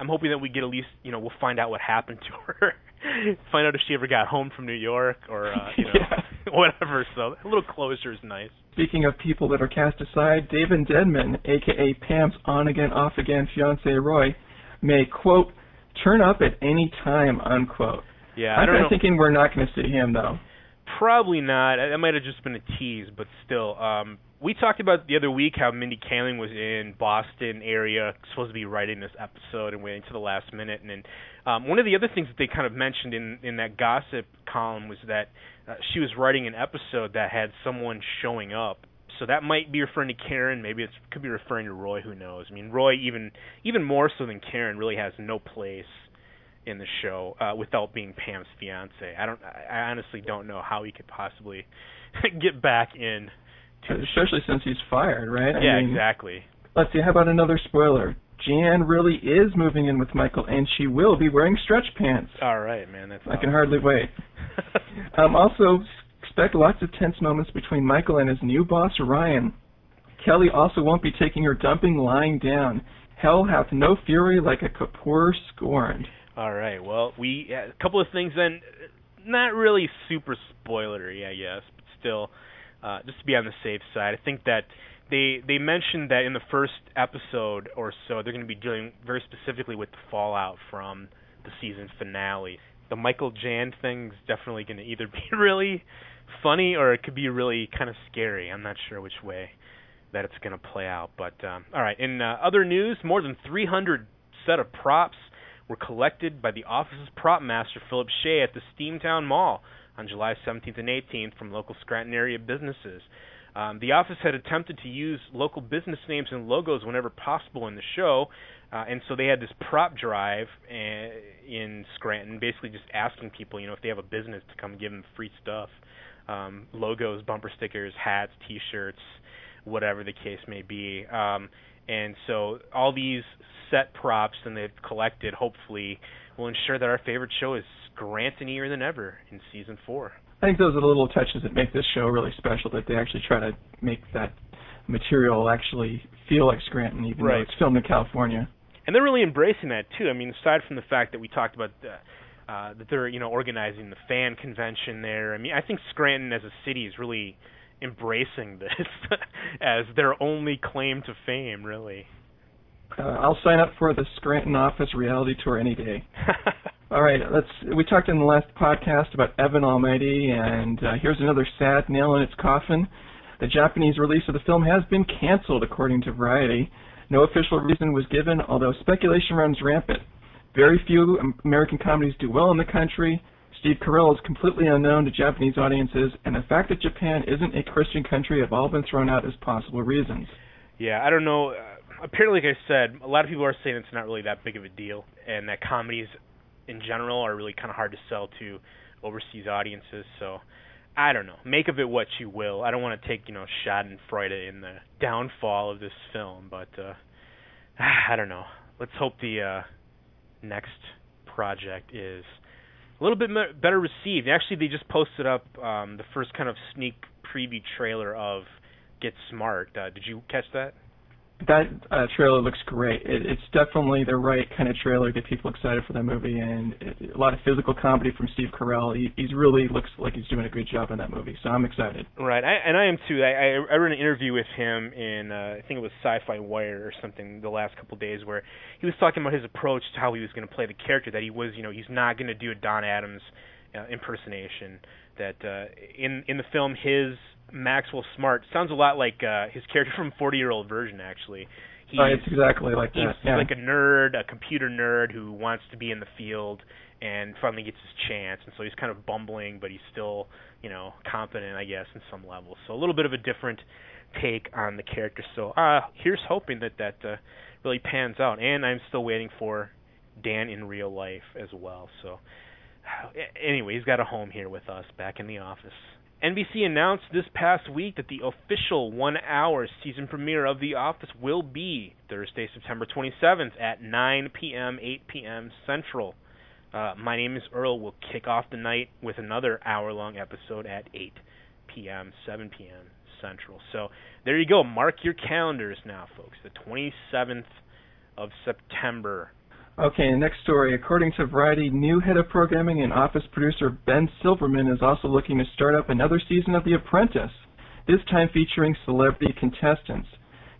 I'm hoping that we get at least, you know, we'll find out what happened to her. find out if she ever got home from New York or, uh, you know, whatever. So a little closure is nice. Speaking of people that are cast aside, David Denman, aka Pam's on-again, off-again fiance Roy, may quote turn up at any time unquote. Yeah, I'm I don't know. thinking we're not going to see him though. Probably not. That might have just been a tease, but still. Um, we talked about the other week how Mindy Kaling was in Boston area, supposed to be writing this episode, and waiting to the last minute. And then um, one of the other things that they kind of mentioned in in that gossip column was that uh, she was writing an episode that had someone showing up. So that might be referring to Karen. Maybe it could be referring to Roy. Who knows? I mean, Roy even even more so than Karen really has no place in the show uh, without being Pam's fiance. I don't. I honestly don't know how he could possibly get back in. To the show. Especially since he's fired, right? I yeah, mean, exactly. Let's see. How about another spoiler? Jan really is moving in with Michael, and she will be wearing stretch pants. All right, man. That's I can hardly wait. um, also, expect lots of tense moments between Michael and his new boss, Ryan. Kelly also won't be taking her dumping lying down. Hell hath no fury like a Kapoor scorned. All right. Well, we a couple of things then. Not really super spoilery, I guess, but still, uh, just to be on the safe side. I think that they they mentioned that in the first episode or so they're going to be dealing very specifically with the fallout from the season finale. The Michael Jan thing's definitely going to either be really funny or it could be really kind of scary. I'm not sure which way that it's going to play out. But um, all right, in uh, other news, more than 300 set of props were collected by the office's prop master Philip Shea at the Steamtown Mall on July 17th and 18th from local Scranton area businesses. Um, the office had attempted to use local business names and logos whenever possible in the show, uh, and so they had this prop drive uh, in Scranton, basically just asking people, you know, if they have a business to come give them free stuff, um, logos, bumper stickers, hats, T-shirts, whatever the case may be. Um, and so all these set props and they've collected, hopefully, will ensure that our favorite show is Scrantonier than ever in season four. I think those are the little touches that make this show really special. That they actually try to make that material actually feel like Scranton, even Right. though it's filmed in California. and they're really embracing that too. I mean, aside from the fact that we talked about the, uh, that they're you know organizing the fan convention there. I mean, I think Scranton as a city is really embracing this as their only claim to fame, really. Uh, I'll sign up for the Scranton office reality tour any day. All right, let's. We talked in the last podcast about Evan Almighty, and uh, here's another sad nail in its coffin. The Japanese release of the film has been canceled, according to Variety. No official reason was given, although speculation runs rampant. Very few American comedies do well in the country. Steve Carell is completely unknown to Japanese audiences, and the fact that Japan isn't a Christian country have all been thrown out as possible reasons. Yeah, I don't know. Uh, apparently, like I said, a lot of people are saying it's not really that big of a deal, and that comedies in general are really kind of hard to sell to overseas audiences. So, I don't know. Make of it what you will. I don't want to take you know Schadenfreude in the downfall of this film, but uh, I don't know. Let's hope the uh, next project is a little bit better received. Actually, they just posted up um, the first kind of sneak preview trailer of Get Smart. Uh, did you catch that? That uh, trailer looks great. It, it's definitely the right kind of trailer to get people excited for that movie, and it, a lot of physical comedy from Steve Carell. He he's really looks like he's doing a good job in that movie, so I'm excited. Right, I, and I am too. I, I I read an interview with him in uh, I think it was Sci-Fi Wire or something the last couple of days where he was talking about his approach to how he was going to play the character. That he was, you know, he's not going to do a Don Adams uh, impersonation. That uh, in in the film his Maxwell Smart sounds a lot like uh, his character from Forty Year Old Virgin. Actually, he's, Uh, it's exactly like he's that. Yeah. like a nerd, a computer nerd who wants to be in the field and finally gets his chance, and so he's kind of bumbling, but he's still, you know, competent, I guess, in some level. So a little bit of a different take on the character. So uh here's hoping that that uh, really pans out. And I'm still waiting for Dan in real life as well. So anyway, he's got a home here with us back in the office. NBC announced this past week that the official one hour season premiere of The Office will be Thursday, September 27th at 9 p.m., 8 p.m. Central. Uh, My Name is Earl We'll kick off the night with another hour long episode at 8 p.m., 7 p.m. Central. So there you go. Mark your calendars now, folks. The 27th of September. Okay, next story. According to Variety, new head of programming and office producer Ben Silverman is also looking to start up another season of The Apprentice, this time featuring celebrity contestants.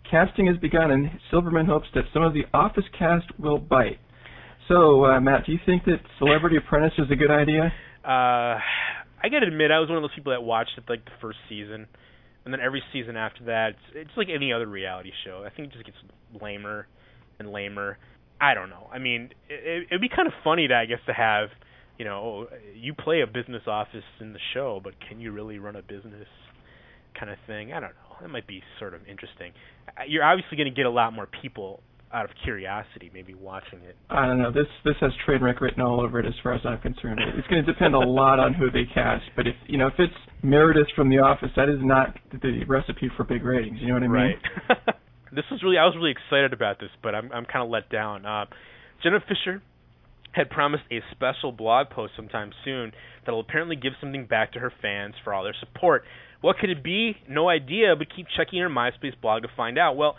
Casting has begun, and Silverman hopes that some of the office cast will bite. So, uh, Matt, do you think that Celebrity Apprentice is a good idea? Uh, I gotta admit, I was one of those people that watched it like the first season, and then every season after that, it's, it's like any other reality show. I think it just gets lamer and lamer. I don't know. I mean, it, it'd be kind of funny to, I guess, to have, you know, you play a business office in the show, but can you really run a business kind of thing? I don't know. That might be sort of interesting. Uh, You're obviously going to get a lot more people out of curiosity, maybe watching it. I don't know. This this has train wreck written all over it, as far as I'm concerned. It's going to depend a lot on who they cast. But if you know, if it's Meredith from The Office, that is not the recipe for big ratings. You know what I mean? Right. this was really I was really excited about this, but I'm I'm kind of let down. Uh, Jenna Fischer had promised a special blog post sometime soon that will apparently give something back to her fans for all their support. What could it be? No idea, but keep checking her MySpace blog to find out. Well,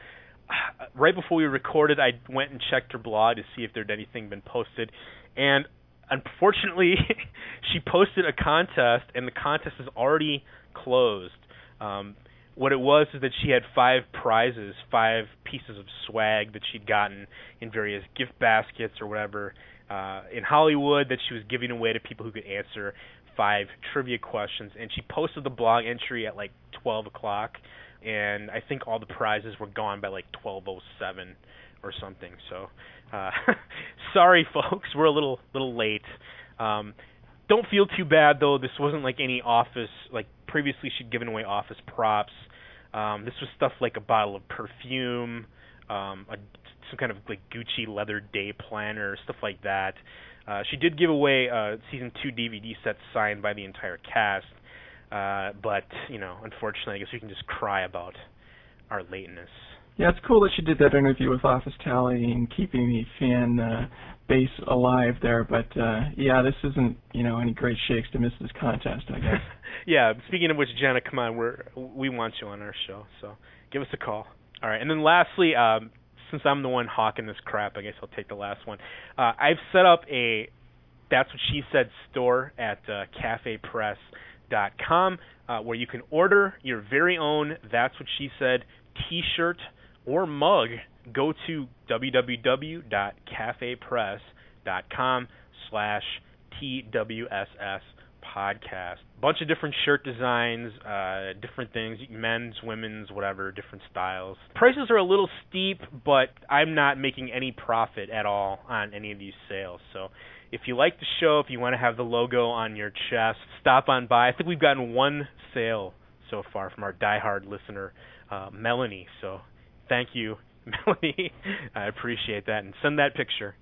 right before we recorded, I went and checked her blog to see if there'd anything been posted, and unfortunately, she posted a contest, and the contest is already closed. Um, what it was is that she had five prizes, five pieces of swag that she'd gotten in various gift baskets or whatever uh, in Hollywood that she was giving away to people who could answer five trivia questions. And she posted the blog entry at like 12 o'clock, and I think all the prizes were gone by like 12:07 or something. So, uh, sorry, folks, we're a little little late. Um, don't feel too bad though. This wasn't like any office like previously she'd given away office props. Um, this was stuff like a bottle of perfume, um, a, some kind of like Gucci leather day planner, stuff like that. Uh, she did give away a season two DVD set signed by the entire cast, uh, but you know, unfortunately, I guess we can just cry about our lateness. Yeah, it's cool that she did that interview with Office Tally and keeping the fan uh, base alive there. But uh, yeah, this isn't you know any great shakes to miss this contest, I guess. yeah. Speaking of which, Jenna, come on, we're we want you on our show, so give us a call. All right, and then lastly, um, since I'm the one hawking this crap, I guess I'll take the last one. Uh, I've set up a that's what she said store at uh, cafepress.com uh, where you can order your very own that's what she said t-shirt or mug. Go to www.cafepress.com slash TWSS podcast. Bunch of different shirt designs, uh, different things, men's, women's, whatever, different styles. Prices are a little steep, but I'm not making any profit at all on any of these sales. So if you like the show, if you want to have the logo on your chest, stop on by. I think we've gotten one sale so far from our diehard listener, uh, Melanie. So thank you, Melanie. I appreciate that. And send that picture.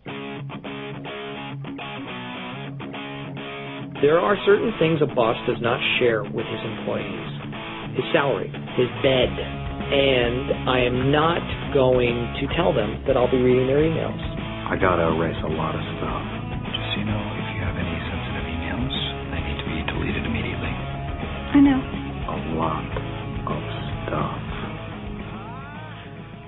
There are certain things a boss does not share with his employees his salary, his bed, and I am not going to tell them that I'll be reading their emails. I gotta erase a lot of stuff. Just so you know, if you have any sensitive emails, they need to be deleted immediately. I know. A lot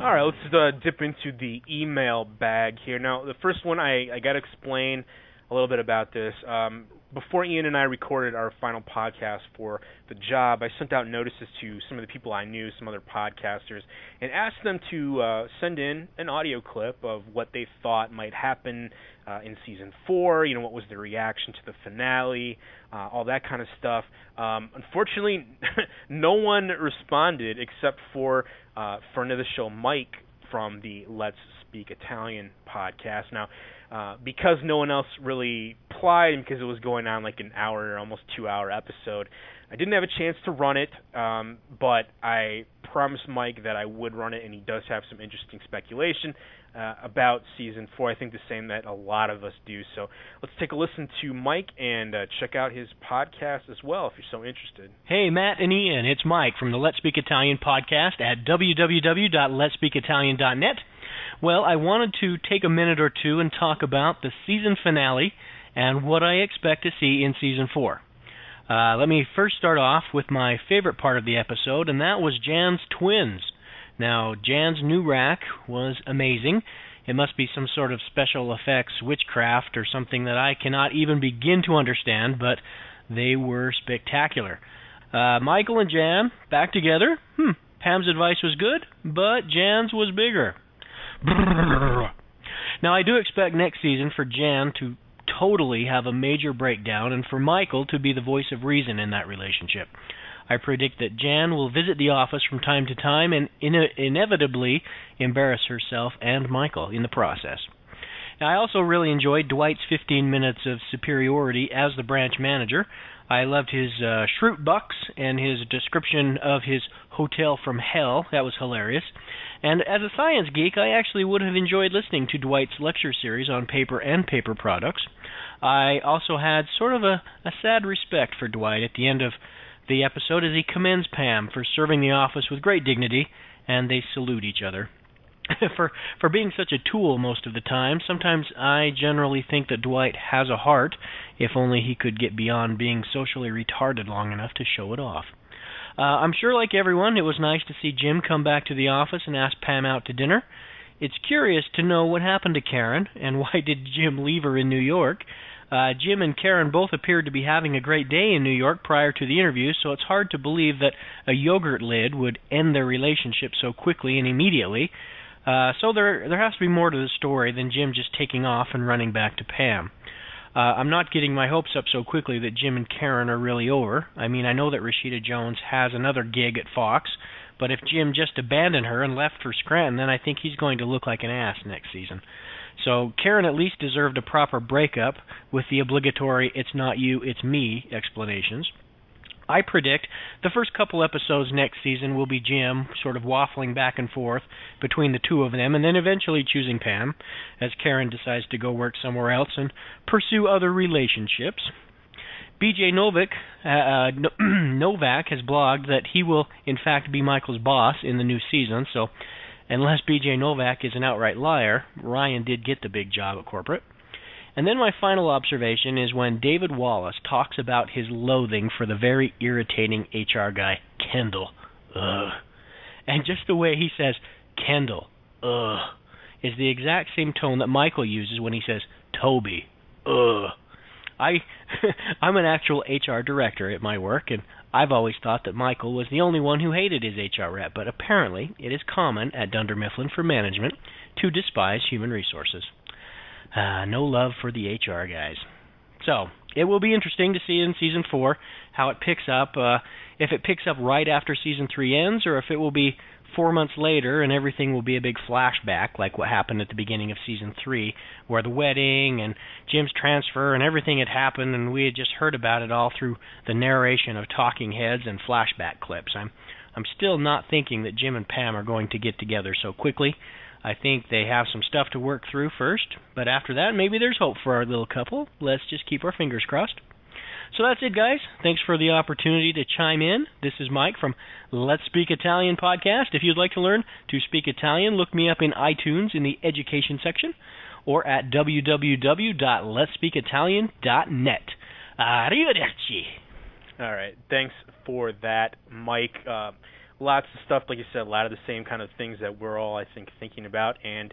All right, let's uh, dip into the email bag here. Now, the first one I, I got to explain a little bit about this. Um, before Ian and I recorded our final podcast for the job, I sent out notices to some of the people I knew, some other podcasters, and asked them to uh, send in an audio clip of what they thought might happen uh, in season four. You know, what was their reaction to the finale, uh, all that kind of stuff. Um, unfortunately, no one responded except for uh, friend of the show Mike from the Let's Speak Italian podcast. Now, uh, because no one else really applied and because it was going on like an hour, almost two hour episode, I didn't have a chance to run it, um, but I promised Mike that I would run it, and he does have some interesting speculation uh, about season four. I think the same that a lot of us do. So let's take a listen to Mike and uh, check out his podcast as well if you're so interested. Hey, Matt and Ian, it's Mike from the Let's Speak Italian podcast at www.letspeakitalian.net. Well, I wanted to take a minute or two and talk about the season finale and what I expect to see in season four. Uh, let me first start off with my favorite part of the episode, and that was Jan's twins. Now, Jan's new rack was amazing. It must be some sort of special effects witchcraft or something that I cannot even begin to understand, but they were spectacular. Uh, Michael and Jan back together. Hmm, Pam's advice was good, but Jan's was bigger. Now, I do expect next season for Jan to totally have a major breakdown and for Michael to be the voice of reason in that relationship. I predict that Jan will visit the office from time to time and in- inevitably embarrass herself and Michael in the process. Now, I also really enjoyed Dwight's 15 minutes of superiority as the branch manager. I loved his uh, Schrute bucks and his description of his hotel from hell. That was hilarious. And as a science geek, I actually would have enjoyed listening to Dwight's lecture series on paper and paper products. I also had sort of a, a sad respect for Dwight at the end of the episode as he commends Pam for serving the office with great dignity, and they salute each other. for for being such a tool most of the time, sometimes I generally think that Dwight has a heart, if only he could get beyond being socially retarded long enough to show it off. Uh, I'm sure, like everyone, it was nice to see Jim come back to the office and ask Pam out to dinner. It's curious to know what happened to Karen and why did Jim leave her in New York. Uh, Jim and Karen both appeared to be having a great day in New York prior to the interview, so it's hard to believe that a yogurt lid would end their relationship so quickly and immediately. Uh, so there there has to be more to the story than Jim just taking off and running back to Pam. Uh, I'm not getting my hopes up so quickly that Jim and Karen are really over. I mean, I know that Rashida Jones has another gig at Fox, but if Jim just abandoned her and left for Scranton, then I think he's going to look like an ass next season. So Karen at least deserved a proper breakup with the obligatory it's not you, it's me explanations. I predict the first couple episodes next season will be Jim sort of waffling back and forth between the two of them and then eventually choosing Pam as Karen decides to go work somewhere else and pursue other relationships. BJ Novak, uh, Novak has blogged that he will in fact be Michael's boss in the new season, so unless BJ Novak is an outright liar, Ryan did get the big job at corporate. And then my final observation is when David Wallace talks about his loathing for the very irritating HR guy, Kendall. Ugh. And just the way he says, Kendall, ugh, is the exact same tone that Michael uses when he says, Toby, ugh. I I'm an actual HR director at my work and I've always thought that Michael was the only one who hated his HR rep, but apparently it is common at Dunder Mifflin for management to despise human resources. Uh, no love for the HR guys. So it will be interesting to see in season four how it picks up. Uh, if it picks up right after season three ends, or if it will be four months later and everything will be a big flashback, like what happened at the beginning of season three, where the wedding and Jim's transfer and everything had happened, and we had just heard about it all through the narration of talking heads and flashback clips. I'm I'm still not thinking that Jim and Pam are going to get together so quickly. I think they have some stuff to work through first, but after that, maybe there's hope for our little couple. Let's just keep our fingers crossed. So that's it, guys. Thanks for the opportunity to chime in. This is Mike from Let's Speak Italian podcast. If you'd like to learn to speak Italian, look me up in iTunes in the education section or at www.letspeakitalian.net. Arrivederci. All right. Thanks for that, Mike. Uh, lots of stuff, like you said, a lot of the same kind of things that we're all, I think, thinking about, and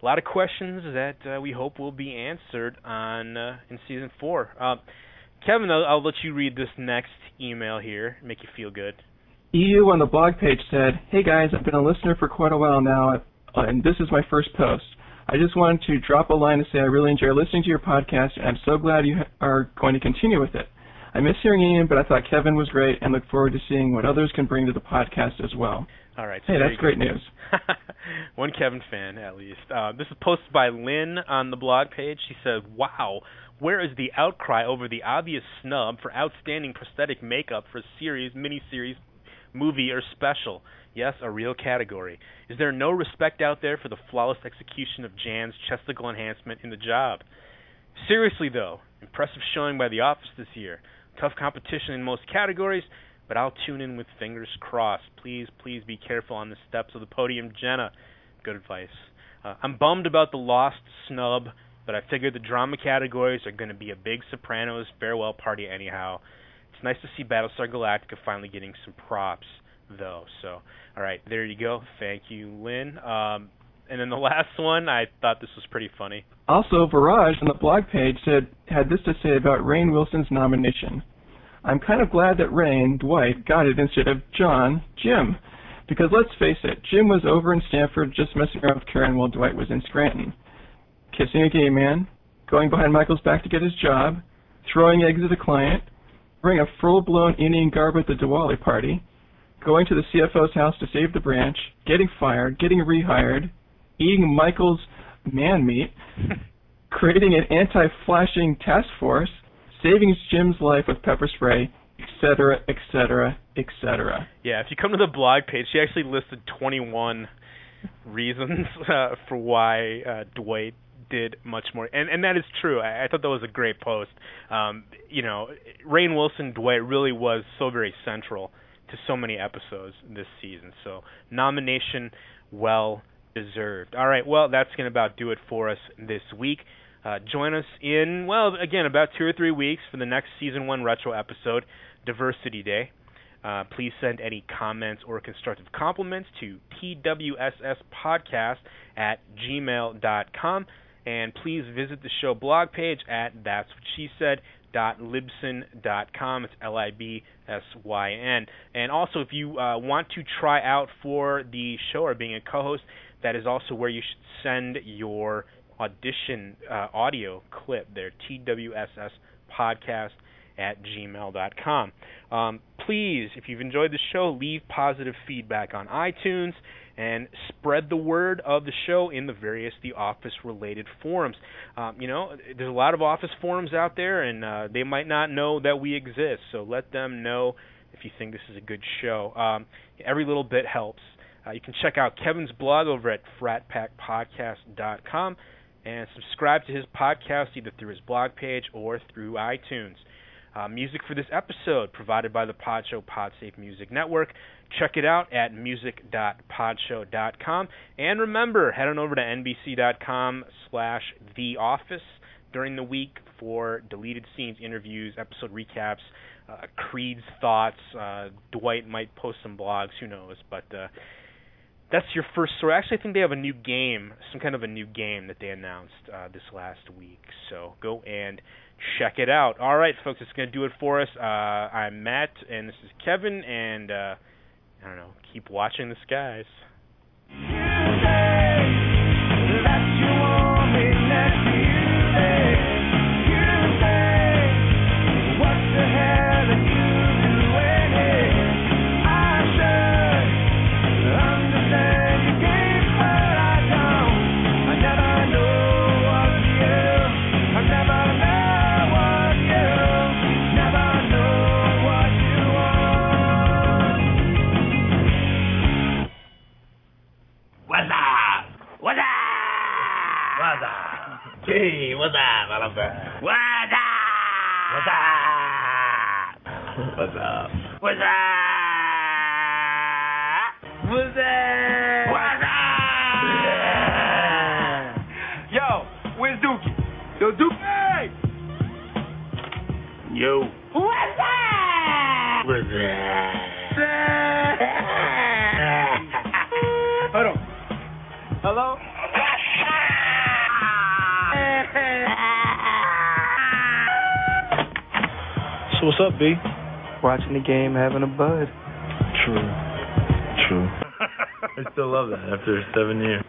a lot of questions that uh, we hope will be answered on uh, in season four. Uh, Kevin, I'll, I'll, let you read this next email here, make you feel good. EU on the blog page said, "Hey guys, I've been a listener for quite a while now, uh, and this is my first post. I just wanted to drop a line to say I really enjoy listening to your podcast, and I'm so glad you are going to continue with it. I miss hearing Ian, but I thought Kevin was great and look forward to seeing what others can bring to the podcast as well. All right. So hey, that's great news. One Kevin fan, at least. Uh, this is posted by Lynn on the blog page. She said, Wow, where is the outcry over the obvious snub for outstanding prosthetic makeup for a series, miniseries, movie, or special? Yes, a real category. Is there no respect out there for the flawless execution of Jan's chesticle enhancement in the job? Seriously, though, impressive showing by The Office this year. Tough competition in most categories, but I'll tune in with fingers crossed. Please, please be careful on the steps of the podium, Jenna. Good advice. Uh, I'm bummed about the lost snub, but I figured the drama categories are going to be a big Sopranos farewell party anyhow. It's nice to see Battlestar Galactica finally getting some props, though. So, all right, there you go. Thank you, Lynn. Um, and then the last one, I thought this was pretty funny. Also, Viraj on the blog page said had this to say about Rainn Wilson's nomination. I'm kind of glad that Rainn, Dwight, got it instead of John, Jim. Because let's face it, Jim was over in Stamford just messing around with Karen while Dwight was in Scranton. Kissing a gay man, going behind Michael's back to get his job, throwing eggs at a client, wearing a full-blown Indian garb at the Diwali party, going to the CFO's house to save the branch, getting fired, getting rehired, eating Michael's man meat, creating an anti-flashing task force, saving Jim's life with pepper spray, etc., etc., etc. Yeah, if you come to the blog page, she actually listed 21 reasons uh, for why uh, Dwight much more, and and that is true. I, I thought that was a great post. Um, you know, Rainn Wilson, Dwight really was so very central to so many episodes this season. So nomination well deserved. All right, well, that's going to about do it for us this week. Uh, join us in, well, again, about two or three weeks for the next season one retro episode, Diversity Day. Uh, please send any comments or constructive compliments to twsspodcast at gmail.com. And please visit the show blog page at that's what she said. It's L I B S Y N. And also, if you uh, want to try out for the show or being a co host, that is also where you should send your audition uh, audio clip there, TWSS podcast at gmail.com. Um, please, if you've enjoyed the show, leave positive feedback on iTunes and spread the word of the show in the various The Office related forums. Um, you know, there's a lot of Office forums out there, and uh, they might not know that we exist, so let them know if you think this is a good show. Um, every little bit helps. Uh, you can check out Kevin's blog over at fratpackpodcast.com and subscribe to his podcast either through his blog page or through iTunes. Uh, music for this episode provided by the Podshow Podsafe Music Network. Check it out at music.podshow.com. And remember, head on over to nbc.com slash The Office during the week for deleted scenes, interviews, episode recaps, uh, Creed's thoughts. Uh, Dwight might post some blogs, who knows. But uh, that's your first story. Actually, I think they have a new game, some kind of a new game that they announced uh, this last week. So go and check it out. All right, folks, it's going to do it for us. Uh, I'm Matt, and this is Kevin, and uh, I don't know, keep watching the skies. Hey, what's up, motherfucker? What's up? What's up? What's up? What's up? What's up? What's up? Yo, where's Dookie? Yo, Dookie! Yo. What's up? What's Hold on. Hello? What's up, B? Watching the game, having a bud. True. True. I still love that after seven years.